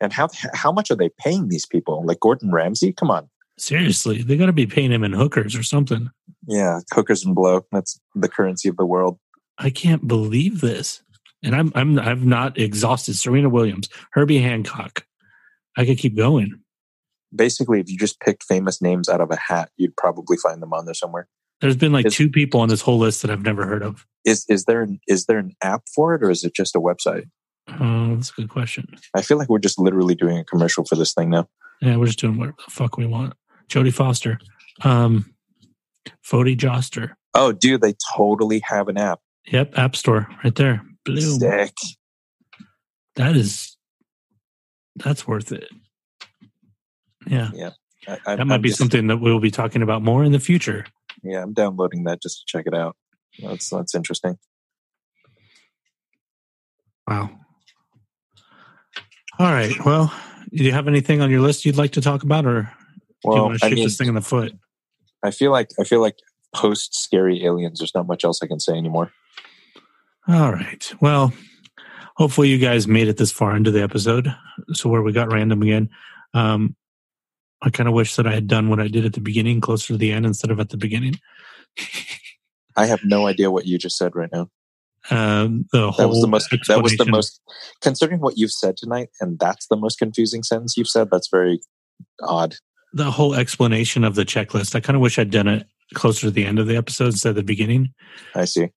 And how how much are they paying these people? Like Gordon Ramsay? Come on. Seriously, they got to be paying him in hookers or something. Yeah, hookers and blow. That's the currency of the world. I can't believe this. And I'm I'm I've not exhausted Serena Williams, Herbie Hancock. I could keep going. Basically, if you just picked famous names out of a hat, you'd probably find them on there somewhere. There's been like Is- two people on this whole list that I've never heard of. Is is there an, is there an app for it, or is it just a website? Oh, that's a good question. I feel like we're just literally doing a commercial for this thing now. Yeah, we're just doing whatever the fuck we want. Jodie Foster, um, Fody Joster. Oh, dude, they totally have an app. Yep, App Store right there. Bloom. Sick. That is, that's worth it. Yeah, I, I, that might I'm be just- something that we'll be talking about more in the future. Yeah, I'm downloading that just to check it out. That's that's interesting. Wow. All right. Well, do you have anything on your list you'd like to talk about, or do you want to I shoot mean, this thing in the foot? I feel like I feel like post scary aliens. There's not much else I can say anymore. All right. Well, hopefully you guys made it this far into the episode. So where we got random again. Um, I kind of wish that I had done what I did at the beginning, closer to the end instead of at the beginning. I have no idea what you just said right now. Um, the whole That was the most. That was the most. Considering what you've said tonight, and that's the most confusing sentence you've said. That's very odd. the whole explanation of the checklist. I kind of wish I'd done it closer to the end of the episode instead of the beginning. I see.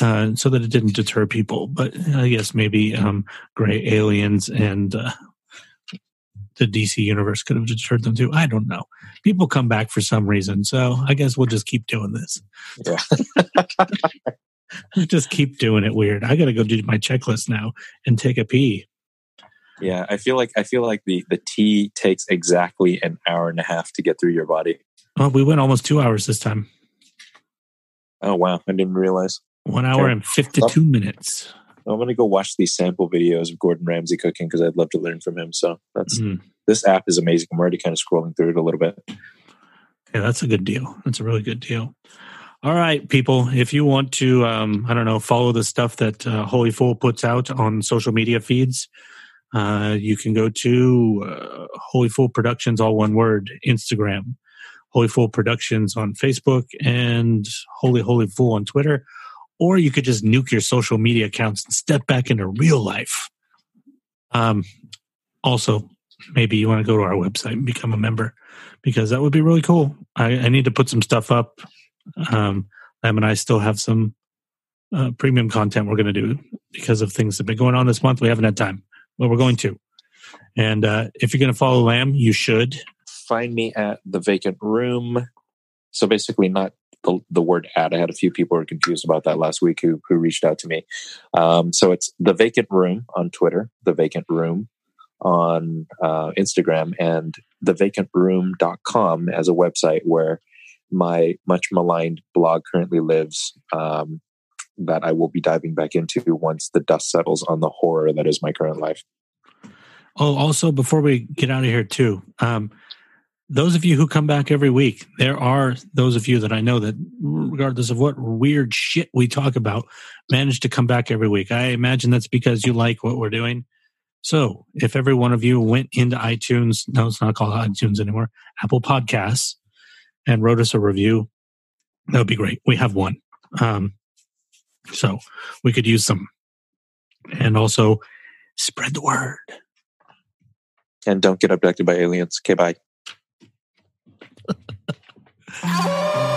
uh, so that it didn't deter people. But I guess maybe um, gray aliens and uh, the DC universe could have deterred them too. I don't know. People come back for some reason, so I guess we'll just keep doing this. Yeah. just keep doing it weird. I got to go do my checklist now and take a pee. Yeah, I feel like I feel like the the tea takes exactly an hour and a half to get through your body. Oh, we went almost two hours this time. Oh wow, I didn't realize. One hour Okay. and fifty-two minutes. I'm gonna go watch these sample videos of Gordon Ramsay cooking because I'd love to learn from him. So that's Mm. this app is amazing. I'm already kind of scrolling through it a little bit. Yeah, that's a good deal. That's a really good deal. All right, people. If you want to, um, I don't know, follow the stuff that uh, Holy Fool puts out on social media feeds, uh, you can go to uh, Holy Fool Productions, all one word, Instagram, Holy Fool Productions on Facebook, and Holy Holy Fool on Twitter. Or you could just nuke your social media accounts and step back into real life. Um, also, maybe you want to go to our website and become a member because that would be really cool. I, I need to put some stuff up. Um, Lam and I still have some uh, premium content we're going to do because of things that have been going on this month. We haven't had time, but we're going to. And uh, if you're going to follow Lam, you should. Find me at the vacant room. So basically, not the, the word ad. I had a few people who were confused about that last week who who reached out to me. Um, so it's the vacant room on Twitter, the vacant room on uh, Instagram, and the vacant thevacantroom.com as a website where my much maligned blog currently lives. Um, that I will be diving back into once the dust settles on the horror that is my current life. Oh, also, before we get out of here, too, um, those of you who come back every week, there are those of you that I know that, regardless of what weird shit we talk about, manage to come back every week. I imagine that's because you like what we're doing. So if every one of you went into iTunes, no, it's not called iTunes anymore, Apple Podcasts, and wrote us a review, that would be great. We have one. Um, so we could use some. And also spread the word. And don't get abducted by aliens. Okay, bye. Ow!